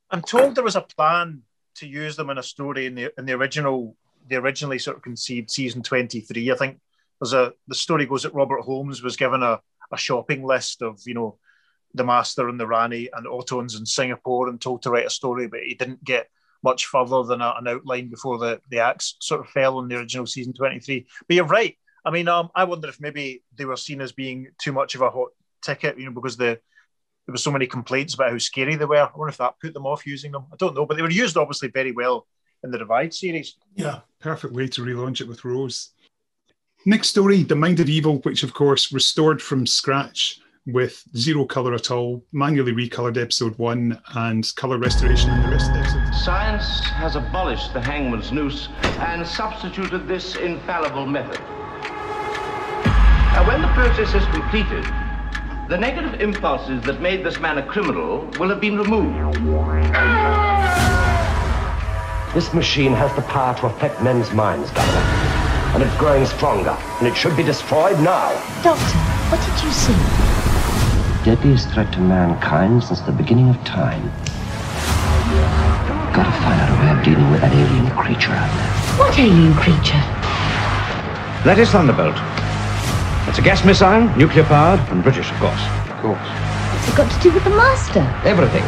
Speaker 3: I'm told there was a plan to use them in a story in the in the original, the originally sort of conceived season 23. I think there's a the story goes that Robert Holmes was given a, a shopping list of you know the Master and the Rani and Autons in Singapore and told to write a story, but he didn't get much further than a, an outline before the the axe sort of fell in the original season 23. But you're right. I mean, um, I wonder if maybe they were seen as being too much of a hot ticket, you know, because the there were so many complaints about how scary they were. I wonder if that put them off using them. I don't know, but they were used obviously very well in the Divide series.
Speaker 2: Yeah.
Speaker 1: Perfect way to relaunch it with Rose. Next story The Mind of Evil, which of course restored from scratch with zero colour at all, manually recoloured episode one, and colour restoration in the rest of the episode.
Speaker 6: Science has abolished the hangman's noose and substituted this infallible method. Now, when the process is completed, the negative impulses that made this man a criminal will have been removed.
Speaker 5: This machine has the power to affect men's minds, Governor. And it's growing stronger, and it should be destroyed now.
Speaker 4: Doctor, what did you see?
Speaker 5: Deadliest threat to mankind since the beginning of time. Gotta find out a way of dealing with that alien creature out there.
Speaker 4: What alien creature?
Speaker 13: That is Thunderbolt. It's a gas missile, nuclear powered, and British, of course.
Speaker 5: Of course.
Speaker 4: What's it got to do with the Master?
Speaker 5: Everything.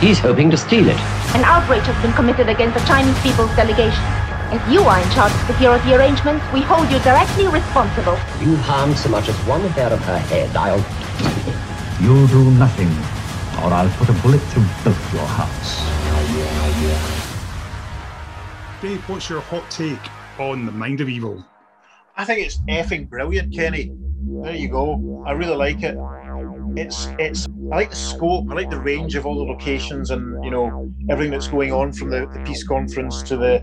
Speaker 5: He's hoping to steal it.
Speaker 14: An outrage has been committed against the Chinese People's Delegation. As you are in charge of security arrangements, we hold you directly responsible.
Speaker 5: You harmed so much as one hair of her head, I'll... [laughs]
Speaker 13: You'll do nothing, or I'll put a bullet through both your hearts.
Speaker 1: Dave, what's your hot take on The Mind of Evil?
Speaker 3: I think it's effing brilliant, Kenny. There you go. I really like it. It's it's I like the scope, I like the range of all the locations and you know everything that's going on from the, the peace conference to the,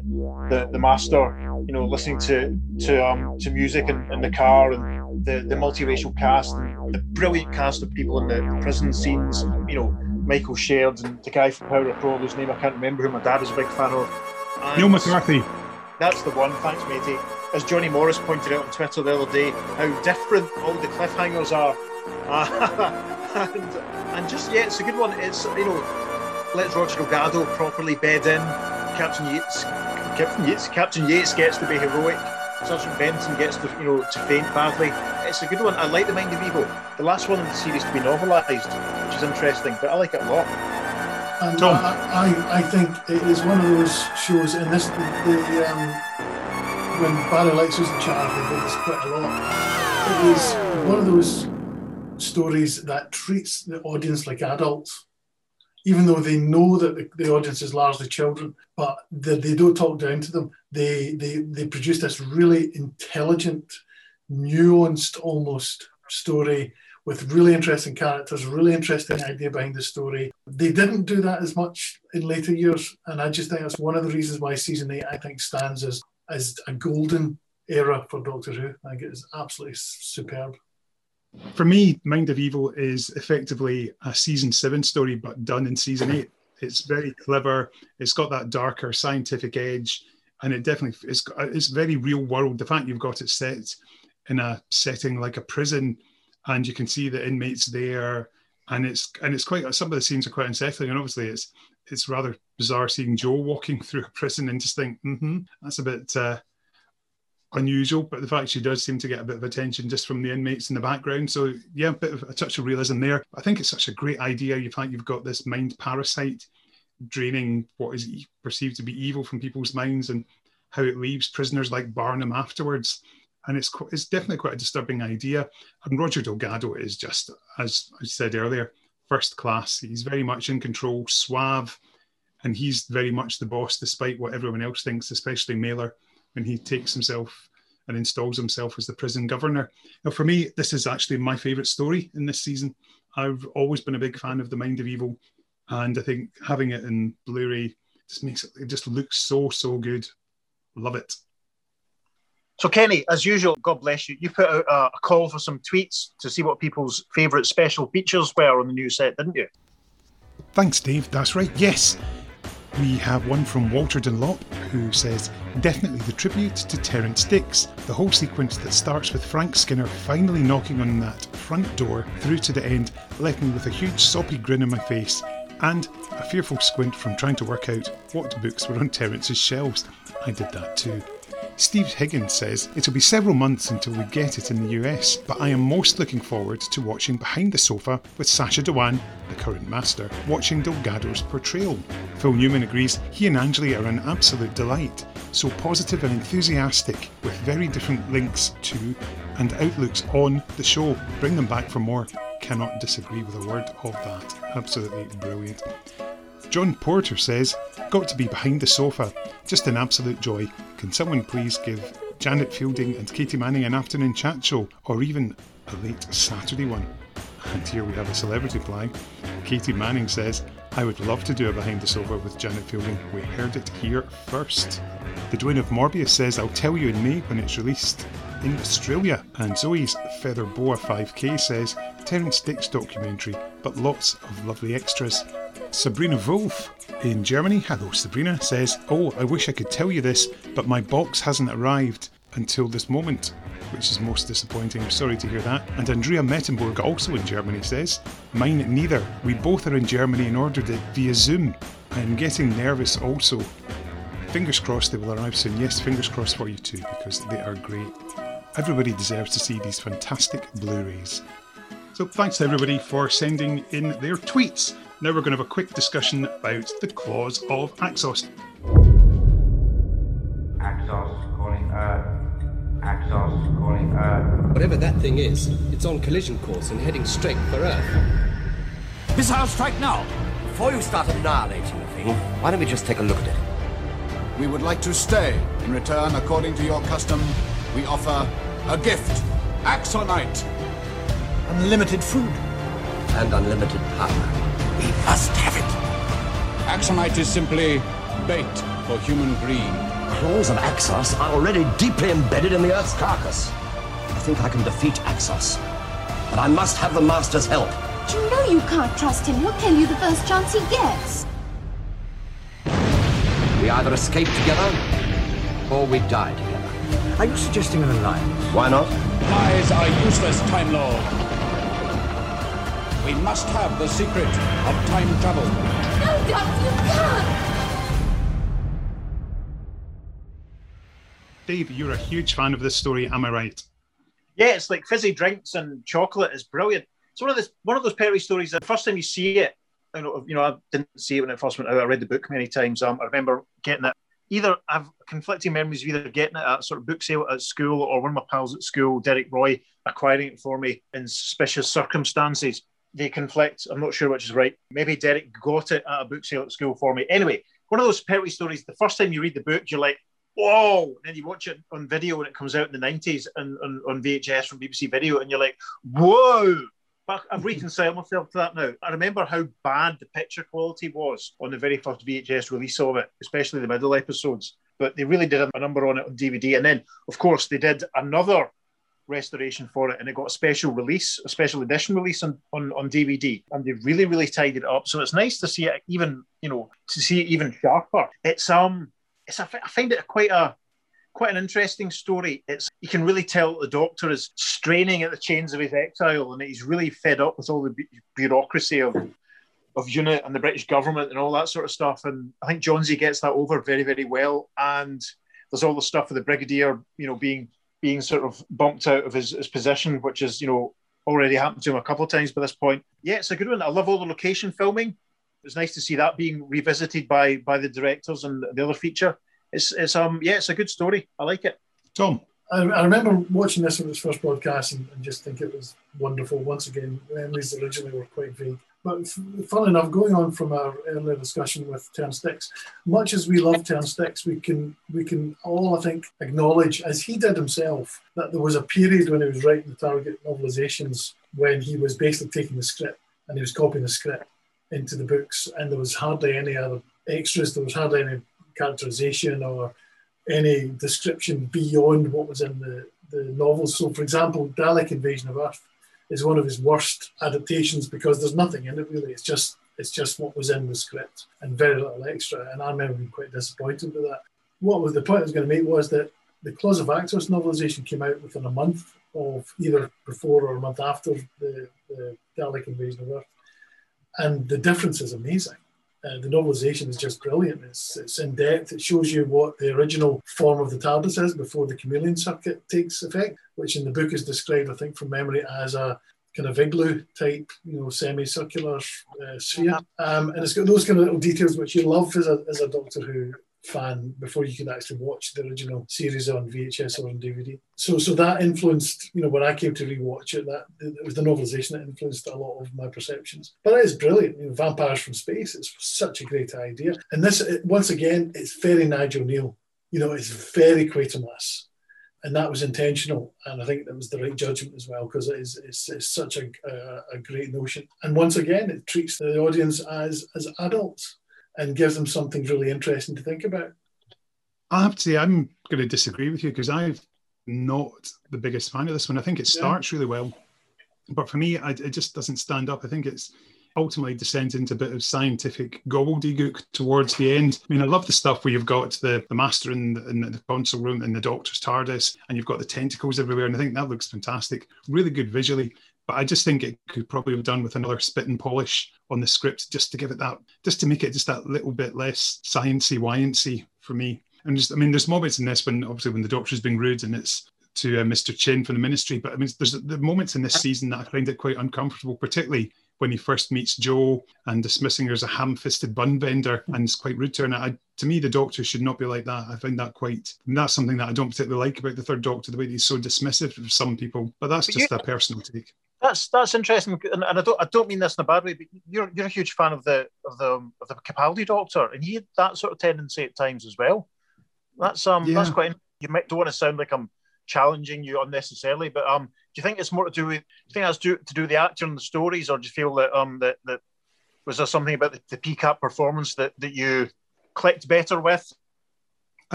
Speaker 3: the the master, you know, listening to to um to music in, in the car and the, the multiracial cast and the brilliant cast of people in the, the prison scenes, you know, Michael Sheard and the guy from Power of Pro, whose name I can't remember, who my dad was a big fan of. And
Speaker 1: Neil McCarthy.
Speaker 3: That's the one, thanks, matey. As Johnny Morris pointed out on Twitter the other day, how different all the cliffhangers are. [laughs] and, and just, yeah, it's a good one. It's, you know, let Roger Delgado properly bed in. Captain Yates, Captain Yates, Captain Yates gets to be heroic. Sergeant Benton gets to, you know, to faint badly. It's a good one. I like The Mind of Evil. The last one in the series to be novelised, which is interesting, but I like it a lot.
Speaker 2: And I, I, I think it is one of those shows, and this, the, the um, when Barry Letts was in charge, they did this quite a lot. It is one of those stories that treats the audience like adults, even though they know that the, the audience is largely children, but they, they don't talk down to them. They, they, they produce this really intelligent, nuanced almost story with really interesting characters, really interesting idea behind the story. They didn't do that as much in later years, and I just think that's one of the reasons why season eight I think stands as as a golden era for Doctor Who. I think it is absolutely superb.
Speaker 1: For me, Mind of Evil is effectively a season seven story, but done in season eight. It's very clever. It's got that darker scientific edge, and it definitely it's it's very real world. The fact you've got it set in a setting like a prison, and you can see the inmates there, and it's and it's quite some of the scenes are quite unsettling, and obviously it's it's rather bizarre seeing Jo walking [laughs] through a prison and just think, mm-hmm, that's a bit uh, unusual. But the fact she does seem to get a bit of attention just from the inmates in the background. So yeah, a bit of a touch of realism there. I think it's such a great idea. You find you've got this mind parasite draining what is perceived to be evil from people's minds and how it leaves prisoners like Barnham afterwards. And it's it's definitely quite a disturbing idea. And Roger Delgado is just, as I said earlier, first class. He's very much in control, suave, and he's very much the boss, despite what everyone else thinks, especially Mailer, when he takes himself and installs himself as the prison governor. Now, for me, this is actually my favourite story in this season. I've always been a big fan of The Mind of Evil, and I think having it in Blu-ray just makes it, it just looks so so good. Love it.
Speaker 3: So, Kenny, as usual, God bless you. You put out a, a call for some tweets to see what people's favourite special features were on the new set, didn't you?
Speaker 1: Thanks, Dave. That's right. Yes. We have one from Walter Dunlop who says, Definitely the tribute to Terrance Dicks. The whole sequence that starts with Frank Skinner finally knocking on that front door through to the end left me with a huge soppy grin on my face and a fearful squint from trying to work out what books were on Terrance's shelves. I did that too. Steve Higgins says it'll be several months until we get it in the US, but I am most looking forward to watching Behind the Sofa with Sacha Dhawan, the current master, watching Delgado's portrayal. Phil Newman agrees he and Anjli are an absolute delight, so positive and enthusiastic, with very different links to and outlooks on the show. Bring them back for more. cannot disagree with a word of that. Absolutely brilliant. John Porter says, Got to be behind the sofa. Just an absolute joy. Can someone please give Janet Fielding and Katy Manning an afternoon chat show, or even a late Saturday one? And here we have a celebrity flag. Katy Manning says, I would love to do a behind the sofa with Janet Fielding. We heard it here first. The Dwayne of Morbius says, I'll tell you in May when it's released in Australia. And Zoe's Feather Boa 5K says, Terrance Dicks documentary, but lots of lovely extras. Sabrina Wolf in Germany, hello Sabrina, says, Oh, I wish I could tell you this, but my box hasn't arrived until this moment, which is most disappointing. I'm sorry to hear that. And Andrea Mettenburg, also in Germany, says, Mine neither. We both are in Germany and ordered it via Zoom. I'm getting nervous also. Fingers crossed they will arrive soon. Yes, fingers crossed for you too, because they are great. Everybody deserves to see these fantastic Blu rays. So thanks to everybody for sending in their tweets. Now we're going to have a quick discussion about the claws of Axos.
Speaker 15: Axos calling Earth. Axos calling Earth.
Speaker 16: Whatever that thing is, it's on collision course and heading straight for Earth.
Speaker 11: Missile strike now!
Speaker 5: Before you start annihilating the thing, mm-hmm. why don't we just take a look at it?
Speaker 7: We would like to stay. In return, according to your custom, we offer a gift. Axonite.
Speaker 11: Unlimited food.
Speaker 5: And unlimited power.
Speaker 11: We must have it.
Speaker 7: Axonite is simply bait for human greed.
Speaker 5: Claws of Axos are already deeply embedded in the Earth's carcass. I think I can defeat Axos. But I must have the Master's help.
Speaker 10: Do you know you can't trust him? He'll kill you the first chance he gets.
Speaker 5: We either escape together, or we die together.
Speaker 11: Are you suggesting an alliance?
Speaker 5: Why not?
Speaker 7: Lies are useless, Time Lord. We must have the secret of time travel.
Speaker 10: No, Doctor, you can't!
Speaker 1: Dave, you're a huge fan of this story, am I right?
Speaker 3: Yeah, it's like fizzy drinks and chocolate is brilliant. It's one of this one of those Perry stories. The first time you see it, you know, you know, I didn't see it when it first went out. I read the book many times. Um, I remember getting it. Either I've conflicting memories of either getting it at a sort of book sale at school or one of my pals at school, Derek Roy, acquiring it for me in suspicious circumstances. They conflict. I'm not sure which is right. Maybe Derek got it at a book sale at school for me. Anyway, one of those Perry stories. The first time you read the book, you're like, whoa. And then you watch it on video when it comes out in the 90s and on, on VHS from BBC Video, and you're like, whoa. But I've reconciled myself to that now. I remember how bad the picture quality was on the very first VHS release of it, especially the middle episodes. But they really did a number on it on DVD. And then, of course, they did another restoration for it and it got a special release, a special edition release on, on, on DVD. And they really, really tidied it up. So it's nice to see it even, you know, to see it even sharper. It's um it's a, I find it quite a quite an interesting story. It's you can really tell the doctor is straining at the chains of his exile, and he's really fed up with all the bu- bureaucracy of of UNIT and the British government and all that sort of stuff. And I think Johnsy gets that over very, very well. And there's all the stuff with the brigadier, you know, being being sort of bumped out of his, his position, which is you know already happened to him a couple of times by this point. Yeah, it's a good one. I love all the location filming. It's nice to see that being revisited by by the directors and the other feature it's it's um yeah, it's a good story. I like it.
Speaker 1: Tom.
Speaker 2: I, remember watching this on it was first broadcast and, and, just think it was wonderful. Once again, memories originally were quite vague. But f- fun enough, going on from our earlier discussion with Terrance Dicks, much as we love Terrance Dicks, we can we can all I think acknowledge, as he did himself, that there was a period when he was writing the target novelizations when he was basically taking the script and he was copying the script into the books, and there was hardly any other extras. There was hardly any characterization or any description beyond what was in the, the novels. So, for example, Dalek Invasion of Earth is one of his worst adaptations because there's nothing in it really. It's just it's just what was in the script and very little extra. And I remember being quite disappointed with that. What was the point I was going to make was that the Claws of Axos novelization came out within a month of either before or a month after the, the Dalek Invasion of Earth. And the difference is amazing. Uh, the novelization is just brilliant. It's, it's in depth. It shows you what the original form of the TARDIS is before the chameleon circuit takes effect, which in the book is described, I think, from memory as a kind of igloo type, you know, semicircular uh, sphere. Um, and it's got those kind of little details which you love as a, as a Doctor Who fan before you could actually watch the original series on VHS or on DVD. So, so that influenced, you know, when I came to rewatch it, that it was the novelization that influenced a lot of my perceptions. But it is brilliant. You know, Vampires from Space. It's such a great idea. And this, once again, it's very Nigel Kneale. You know, it's very Quatermass and that was intentional. And I think that was the right judgment as well because it is it's, it's such a, a, a, great notion. And once again, it treats the audience as as adults and gives them something really interesting to think about.
Speaker 1: I have to say, I'm going to disagree with you because I'm not the biggest fan of this one. I think it starts yeah. really well, but for me, I, it just doesn't stand up. I think it's ultimately descends into a bit of scientific gobbledygook towards the end. I mean, I love the stuff where you've got the, the master in the, in the console room and the doctor's TARDIS, and you've got the tentacles everywhere. And I think that looks fantastic, really good visually. But I just think it could probably have done with another spit and polish on the script just to give it that, just to make it just that little bit less sciencey, wyancy for me. And just, I mean, there's moments in this when obviously when the doctor's being rude and it's to uh, Mr. Chin from the ministry. But I mean, there's the moments in this season that I find it quite uncomfortable, particularly when he first meets Jo and dismissing her as a ham-fisted bun vendor and it's quite rude to her. And I, to me, the Doctor should not be like that. I find that quite. that's something that I don't particularly like about the Third Doctor, the way he's so dismissive of some people. But that's but just a personal take.
Speaker 3: That's that's interesting, and, and, I don't I don't mean this in a bad way, but you're you're a huge fan of the of the of the Capaldi Doctor, and he had that sort of tendency at times as well. That's um yeah. that's quite. You might don't want to sound like I'm challenging you unnecessarily, but um, do you think it's more to do with? Do you think that's to, to do with the actor and the stories, or do you feel that um that that was there something about the, the PCAP performance that that you clicked better with?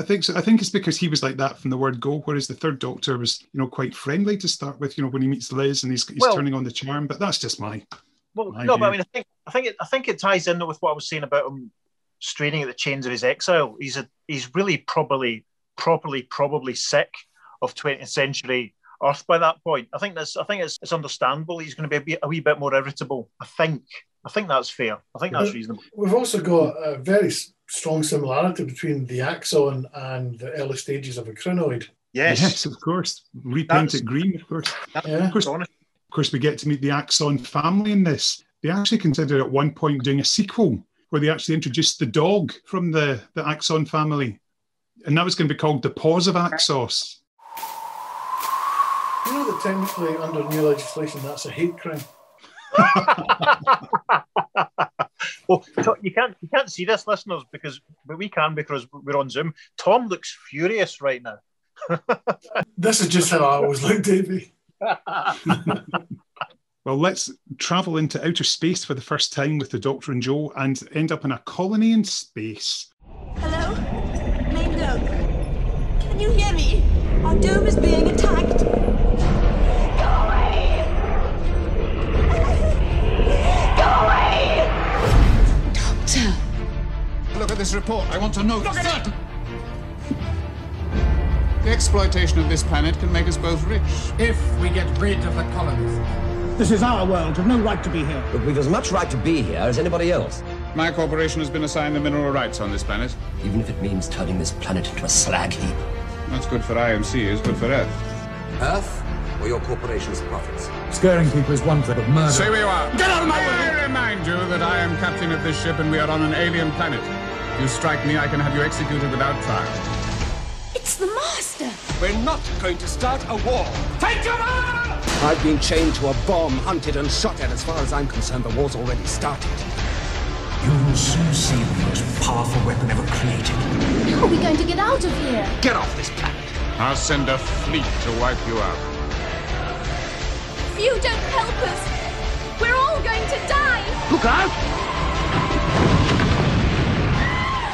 Speaker 1: I think so. I think it's because he was like that from the word go, whereas the third Doctor was, you know, quite friendly to start with. You know, when he meets Liz and he's, he's well, turning on the charm. But that's just my.
Speaker 3: Well, my no, view. but I mean, I think I think it, I think it ties in though with what I was saying about him straining at the chains of his exile. He's a he's really probably properly probably sick of 20th century Earth by that point. I think that's I think it's, it's understandable. He's going to be a, a, wee bit more irritable. I think. I think that's fair. I think that's reasonable.
Speaker 2: We've also got a very strong similarity between the axon and the early stages of a crinoid.
Speaker 3: Yes,
Speaker 1: yes, of course. Repaint it green, of course. Yeah. Of course, of course, we get to meet the Axon family in this. They actually considered at one point doing a sequel where they actually introduced the dog from the, the Axon family. And that was going to be called The Paws of Axos.
Speaker 2: You know that technically under new legislation that's a hate crime.
Speaker 3: Oh, well, you can't you can't see this, listeners, because but we can because we're on Zoom. Tom looks furious right now. [laughs]
Speaker 2: this is just how I always look, Davey. [laughs]
Speaker 1: well, let's travel into outer space for the first time with the Doctor and Jo and end up in a colony in space.
Speaker 17: Hello, main dome. Can you hear me? Our dome is being attacked.
Speaker 7: This report. I want to know look at it. The exploitation of this planet can make us both rich.
Speaker 18: If we get rid of the colonists. This is our world. You've no right to be here.
Speaker 5: Look, we've as much right to be here as anybody else.
Speaker 7: My corporation has been assigned the mineral rights on this planet.
Speaker 5: Even if it means turning this planet into a slag heap.
Speaker 7: That's good for IMC, is good for Earth.
Speaker 5: Earth or your corporation's profits?
Speaker 18: Scaring people is one thing, but murder...
Speaker 7: Say where you are.
Speaker 18: Get out of my way!
Speaker 7: I remind you that I am captain of this ship and we are on an alien planet. You strike me, I can have you executed without trial.
Speaker 17: It's the Master!
Speaker 18: We're not going to start a war. Take cover!
Speaker 19: I've been chained to a bomb, hunted and shot at. As far as I'm concerned, the war's already started.
Speaker 18: You will soon see the most powerful weapon ever created.
Speaker 10: How are we going to get out of here?
Speaker 18: Get off this planet.
Speaker 7: I'll send a fleet to wipe you out.
Speaker 17: If you don't help us, we're all going to die!
Speaker 19: Look out!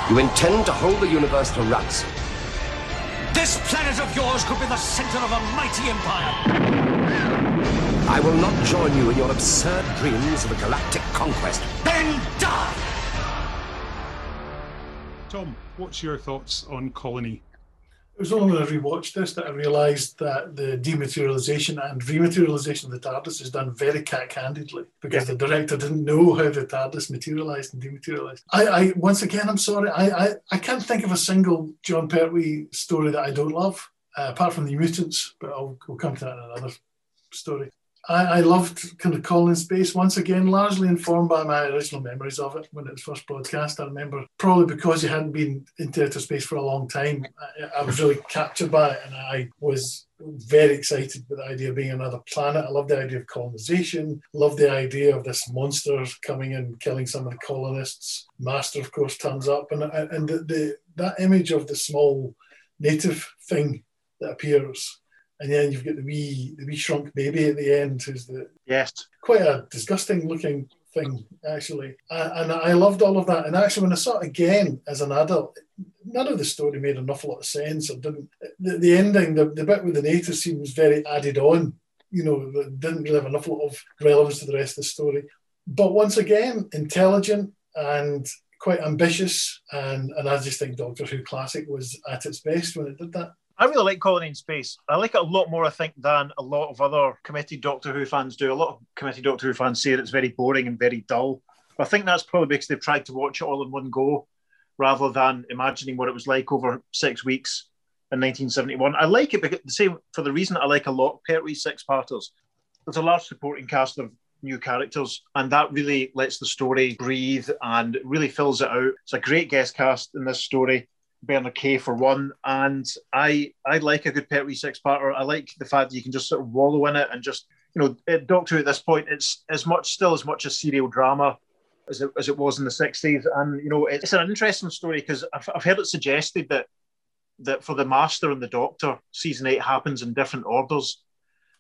Speaker 5: You intend to hold the universe to rats.
Speaker 18: This planet of yours could be the center of a mighty empire.
Speaker 5: I will not join you in your absurd dreams of a galactic conquest.
Speaker 18: Then die!
Speaker 1: Tom, what's your thoughts on Colony?
Speaker 2: It was only when I rewatched this that I realised that the dematerialisation and rematerialisation of the TARDIS is done very cack-handedly because yeah. the director didn't know how the TARDIS materialised and dematerialised. I, I once again, I'm sorry, I, I, I can't think of a single Jon Pertwee story that I don't love, uh, apart from the Mutants, but I'll, we'll come to that in another story. I, I loved kind of Colony in Space once again, largely informed by my original memories of it when it was first broadcast. I remember probably because you hadn't been into outer space for a long time, I, I was really captured by it, and I was very excited with the idea of being another planet. I love the idea of colonization. Love the idea of this monster coming and killing some of the colonists. Master, of course, turns up, and and the, the that image of the small native thing that appears and then you've got the wee the wee shrunk baby at the end, who's the
Speaker 3: yes
Speaker 2: quite a disgusting looking thing actually, and I loved all of that. And actually, when I saw it again as an adult, none of the story made an awful lot of sense. Or didn't the, the ending, the, the bit with the native seems very added on. You know, didn't really have enough of relevance to the rest of the story. But once again, intelligent and quite ambitious, and and I just think Doctor Who Classic was at its best when it did that.
Speaker 3: I really like Colony in Space. I like it a lot more, I think, than a lot of other committed Doctor Who fans do. A lot of committed Doctor Who fans say that it's very boring and very dull. But I think that's probably because they've tried to watch it all in one go rather than imagining what it was like over six weeks in 1971. I like it because the same for the reason I like a lot Pertwee six parters. There's a large supporting cast of new characters, and that really lets the story breathe and really fills it out. It's a great guest cast in this story. Bernard Kay for one, and I I like a good Pertwee six parter. I like the fact that you can just sort of wallow in it and just you know Doctor at this point it's as much still as much a serial drama as it, as it was in the 60s and you know it's an interesting story because I've, I've heard it suggested that that for the Master and the Doctor season 8 happens in different orders.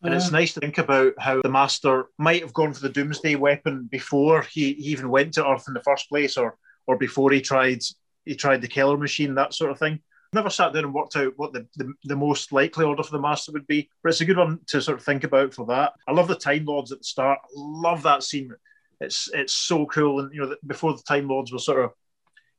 Speaker 3: And it's ah. nice to think about how the Master might have gone for the Doomsday weapon before he, he even went to Earth in the first place or or before he tried he tried the Keller machine, that sort of thing. Never sat down and worked out what the, the, the, most likely order for the master would be, but it's a good one to sort of think about for that. I love the Time Lords at the start. I love that scene. It's it's so cool, and you know before the Time Lords were sort of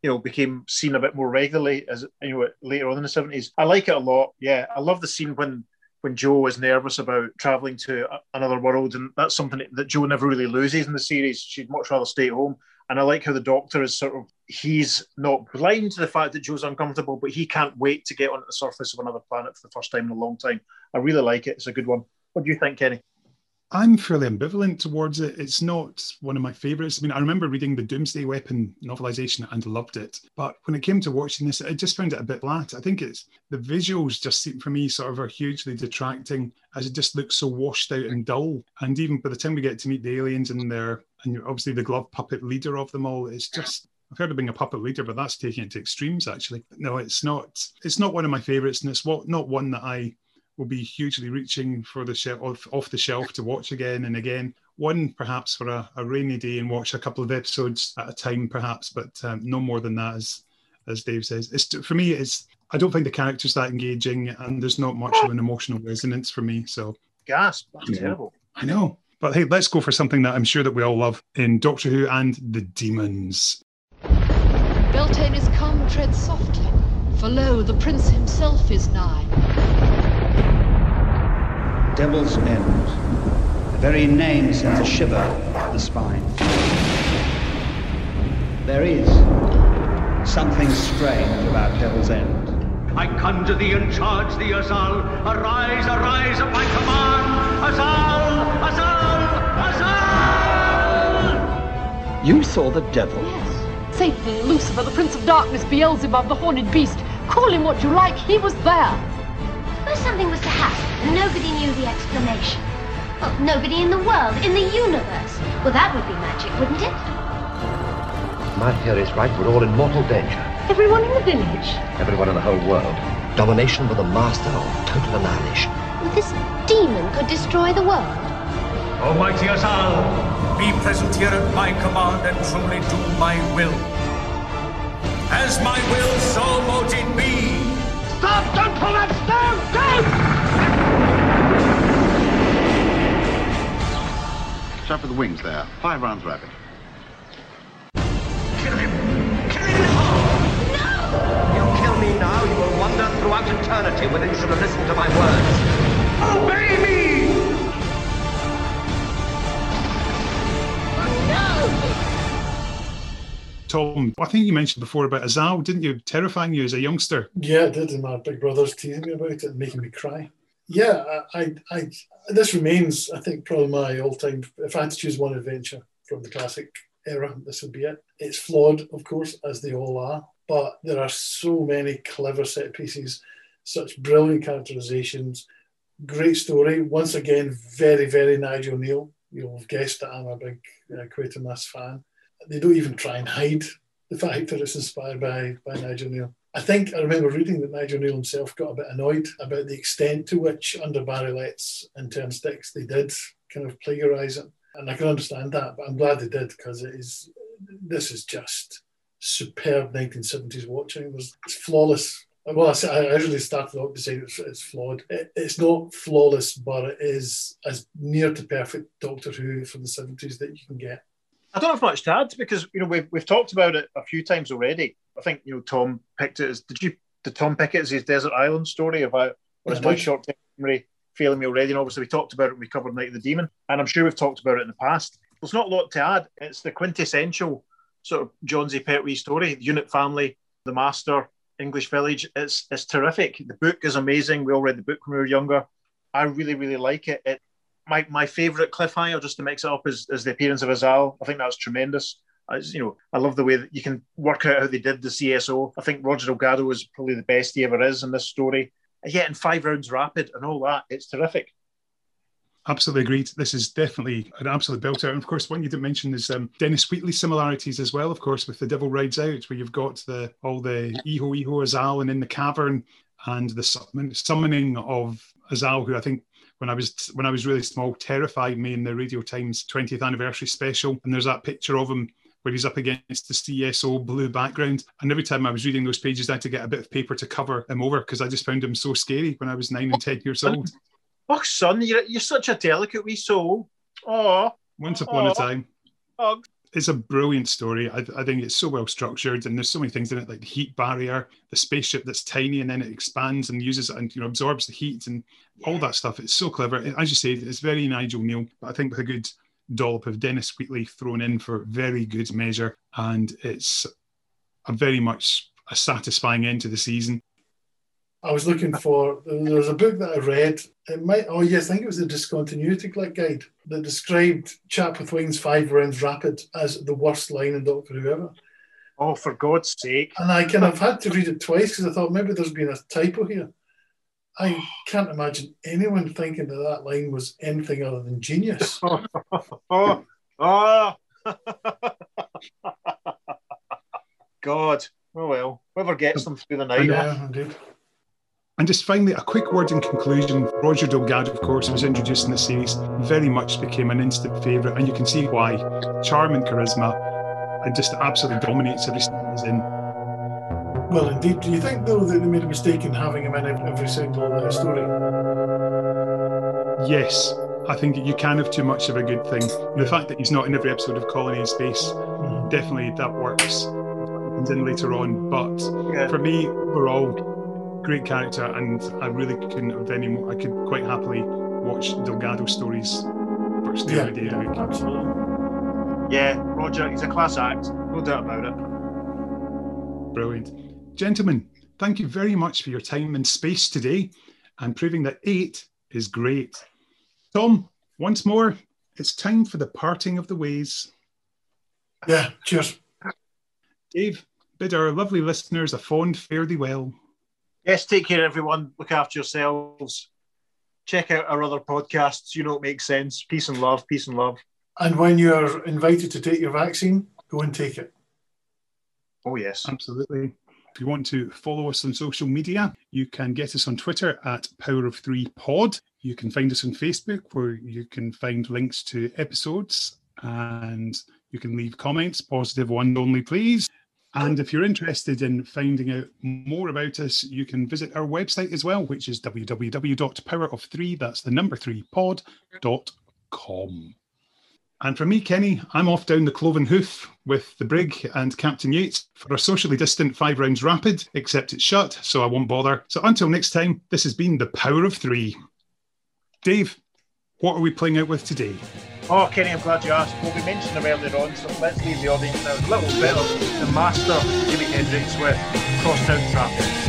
Speaker 3: you know became seen a bit more regularly as you know later on in the seventies. I like it a lot. Yeah, I love the scene when when Jo is nervous about traveling to another world, and that's something that Jo never really loses in the series. She'd much rather stay at home. And I like how the doctor is sort of he's not blind to the fact that Jo's uncomfortable, but he can't wait to get onto the surface of another planet for the first time in a long time. I really like it. It's a good one. What do you think, Kenny?
Speaker 1: I'm fairly ambivalent towards it. It's not one of my favourites. I mean, I remember reading the Doomsday Weapon novelization and loved it. But when it came to watching this, I just found it a bit flat. I think it's the visuals just seem for me sort of are hugely detracting as it just looks so washed out and dull. And even by the time we get to meet the aliens and their and you're obviously the glove puppet leader of them all, it's just I've heard of being a puppet leader, but that's taking it to extremes actually. No, it's not it's not one of my favourites, and it's what not one that I will be hugely reaching for the shelf off, off the shelf to watch again and again. One perhaps for a, a, rainy day and watch a couple of episodes at a time, perhaps, but um, no more than that. As as Dave says, it's for me. It's I don't think the character's that engaging, and there's not much of an emotional resonance for me. So
Speaker 3: gasp! That's yeah. terrible.
Speaker 1: I know. But hey, let's go for something that I'm sure that we all love in Doctor Who and the Demons.
Speaker 20: Beltane is come, tread softly, for lo, the prince himself is nigh.
Speaker 21: Devil's End. The very name sends a shiver up the spine. There is something strange about Devil's End.
Speaker 22: I conjure thee and charge thee, Azal. Arise, arise at my command. Azal, Azal,
Speaker 21: You saw the devil?
Speaker 20: Yes. Satan, Lucifer, the Prince of Darkness, Beelzebub, the Horned Beast. Call him what you like, he was there.
Speaker 10: Suppose something was to happen and nobody knew the explanation. Well, nobody in the world, in the universe. Well, that would be magic, wouldn't it?
Speaker 5: My theory is right. We're all in mortal danger.
Speaker 20: Everyone in the village?
Speaker 5: Everyone in the whole world. Domination with a master or total annihilation.
Speaker 10: Well, this demon could destroy the world.
Speaker 22: Almighty Azal, be present here at my command and truly do my will. As my will, so mote it be.
Speaker 9: Stop! Don't pull that stone!
Speaker 7: Don't! Shut for the wings there. Five rounds rapid.
Speaker 22: Kill him! Kill him now!
Speaker 5: You kill me now, you will wander throughout eternity whether you should have listened to my words.
Speaker 22: Obey me!
Speaker 1: Tom, I think you mentioned before about Azal, didn't you? Terrifying you as a youngster.
Speaker 2: Yeah, I did. And my big brother's teasing me about it and making me cry. yeah, I, I, I, this remains, I think, probably my all-time. If I had to choose one adventure from the classic era, this would be it. It's flawed, of course, as they all are, but there are so many clever set pieces, such brilliant characterizations, great story. Once again, very, very Nigel Kneale. You'll have guessed that I'm a big uh, Quatermass fan. They don't even try and hide the fact that it's inspired by, by Nigel Kneale. I think I remember reading that Nigel Kneale himself got a bit annoyed about the extent to which under Barry Letts and Terrance Dicks they did kind of plagiarise it. And I can understand that, but I'm glad they did because it is this is just superb 1970s watching. There's, it's flawless. Well, I, I originally started off to say it's, it's flawed. It, it's not flawless, but it is as near to perfect Doctor Who from the 70s that you can get.
Speaker 3: I don't have much to add because you know we've we've talked about it a few times already. I think you know Tom picked it as did you did Tom pick it as his desert island story about or is my short term memory failing me already? And obviously we talked about it. We covered Night of the Demon, and I'm sure we've talked about it in the past. There's not a lot to add. It's the quintessential sort of Johnsy Pertwee story. The unit family, the master, English village. It's it's terrific. The book is amazing. We all read the book when we were younger. I really really like it. It my my favourite cliffhanger, just to mix it up, is, is the appearance of Azal. I think that's tremendous. As, you know, I love the way that you can work out how they did the CSO. I think Roger Delgado is probably the best he ever is in this story. And yet, in five rounds rapid and all that, it's terrific.
Speaker 1: Absolutely agreed. This is definitely an absolute belter. And of course, one you didn't mention is um, Dennis Wheatley similarities as well. Of course, with the Devil Rides Out, where you've got the all the Iho Iho Azal and in the cavern, and the summoning of Azal, who I think when I was when I was really small terrified me in the Radio Times 20th anniversary special. And there's that picture of him where he's up against the CSO blue background. And every time I was reading those pages, I had to get a bit of paper to cover him over because I just found him so scary when I was nine and ten years old. [laughs]
Speaker 3: Oh, son, you're, you're such a delicate wee soul. Oh,
Speaker 1: once upon oh. a time. Oh, it's a brilliant story. I, I, think it's so well structured, and there's so many things in it, like the heat barrier, the spaceship that's tiny and then it expands and uses it and you know absorbs the heat and yeah. all that stuff. It's so clever. As you say, it's very Nigel Kneale, but I think with a good dollop of Dennis Wheatley thrown in for very good measure, and it's a very much a satisfying end to the season.
Speaker 2: I was looking for. There was a book that I read. It might. Oh yes, I think it was the Discontinuity Guide that described "Chap with Wings Five Rounds Rapid" as the worst line in Doctor Who ever.
Speaker 3: Oh, for God's sake!
Speaker 2: And I kind of had to read it twice because I thought maybe there's been a typo here. I can't imagine anyone thinking that that line was anything other than genius. [laughs]
Speaker 3: oh, oh. [laughs] God. Oh well. Whoever gets them through the night.
Speaker 2: Yeah, indeed.
Speaker 1: And just finally, a quick word in conclusion. Roger Delgado, of course, was introduced in the series, very much became an instant favourite, and you can see why. Charm and charisma, and just absolutely dominates every scene he's in.
Speaker 2: Well, indeed. Do you think, though, that they made a mistake in having him in every single uh, story?
Speaker 1: Yes. I think you can have too much of a good thing. The fact that he's not in every episode of Colony in Space, mm. definitely that works. And then later on, but yeah. for me, we're overall, great character, and I really couldn't have any more. I could quite happily watch Delgado stories first yeah, every day
Speaker 2: yeah, week. Absolutely.
Speaker 3: Yeah, Roger, he's a class act, no doubt about it.
Speaker 1: Brilliant. Gentlemen, thank you very much for your time and space today and proving that eight is great. Tom, once more, it's time for the parting of the ways.
Speaker 2: Yeah, cheers.
Speaker 1: Dave, bid our lovely listeners a fond fare thee well.
Speaker 3: Yes, take care, everyone. Look after yourselves. Check out our other podcasts. You know it makes sense. Peace and love. Peace and love.
Speaker 2: And when you're invited to take your vaccine, go and take it.
Speaker 3: Oh, yes.
Speaker 1: Absolutely. If you want to follow us on social media, you can get us on Twitter at Power of Three Pod. You can find us on Facebook where you can find links to episodes and you can leave comments, positive one only, please. And if you're interested in finding out more about us, you can visit our website as well, which is www.powerof3, that's the number three pod.com. And for me, Kenny, I'm off down the cloven hoof with the brig and Captain Yates for a socially distant five rounds rapid, except it's shut, so I won't bother. So until next time, this has been the Power of Three. Dave, what are we playing out with today?
Speaker 3: Oh, Kenny, I'm glad you asked. Well, we mentioned them earlier on, so let's leave the audience now a little bit of the master, Jimi Hendrix, with Crosstown Traffic.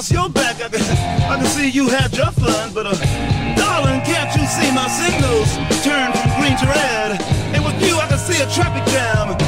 Speaker 23: Across your back. I can, I can see you had your fun, but uh, darling, can't you see my signals turn from green to red? And with you, I can see a traffic jam.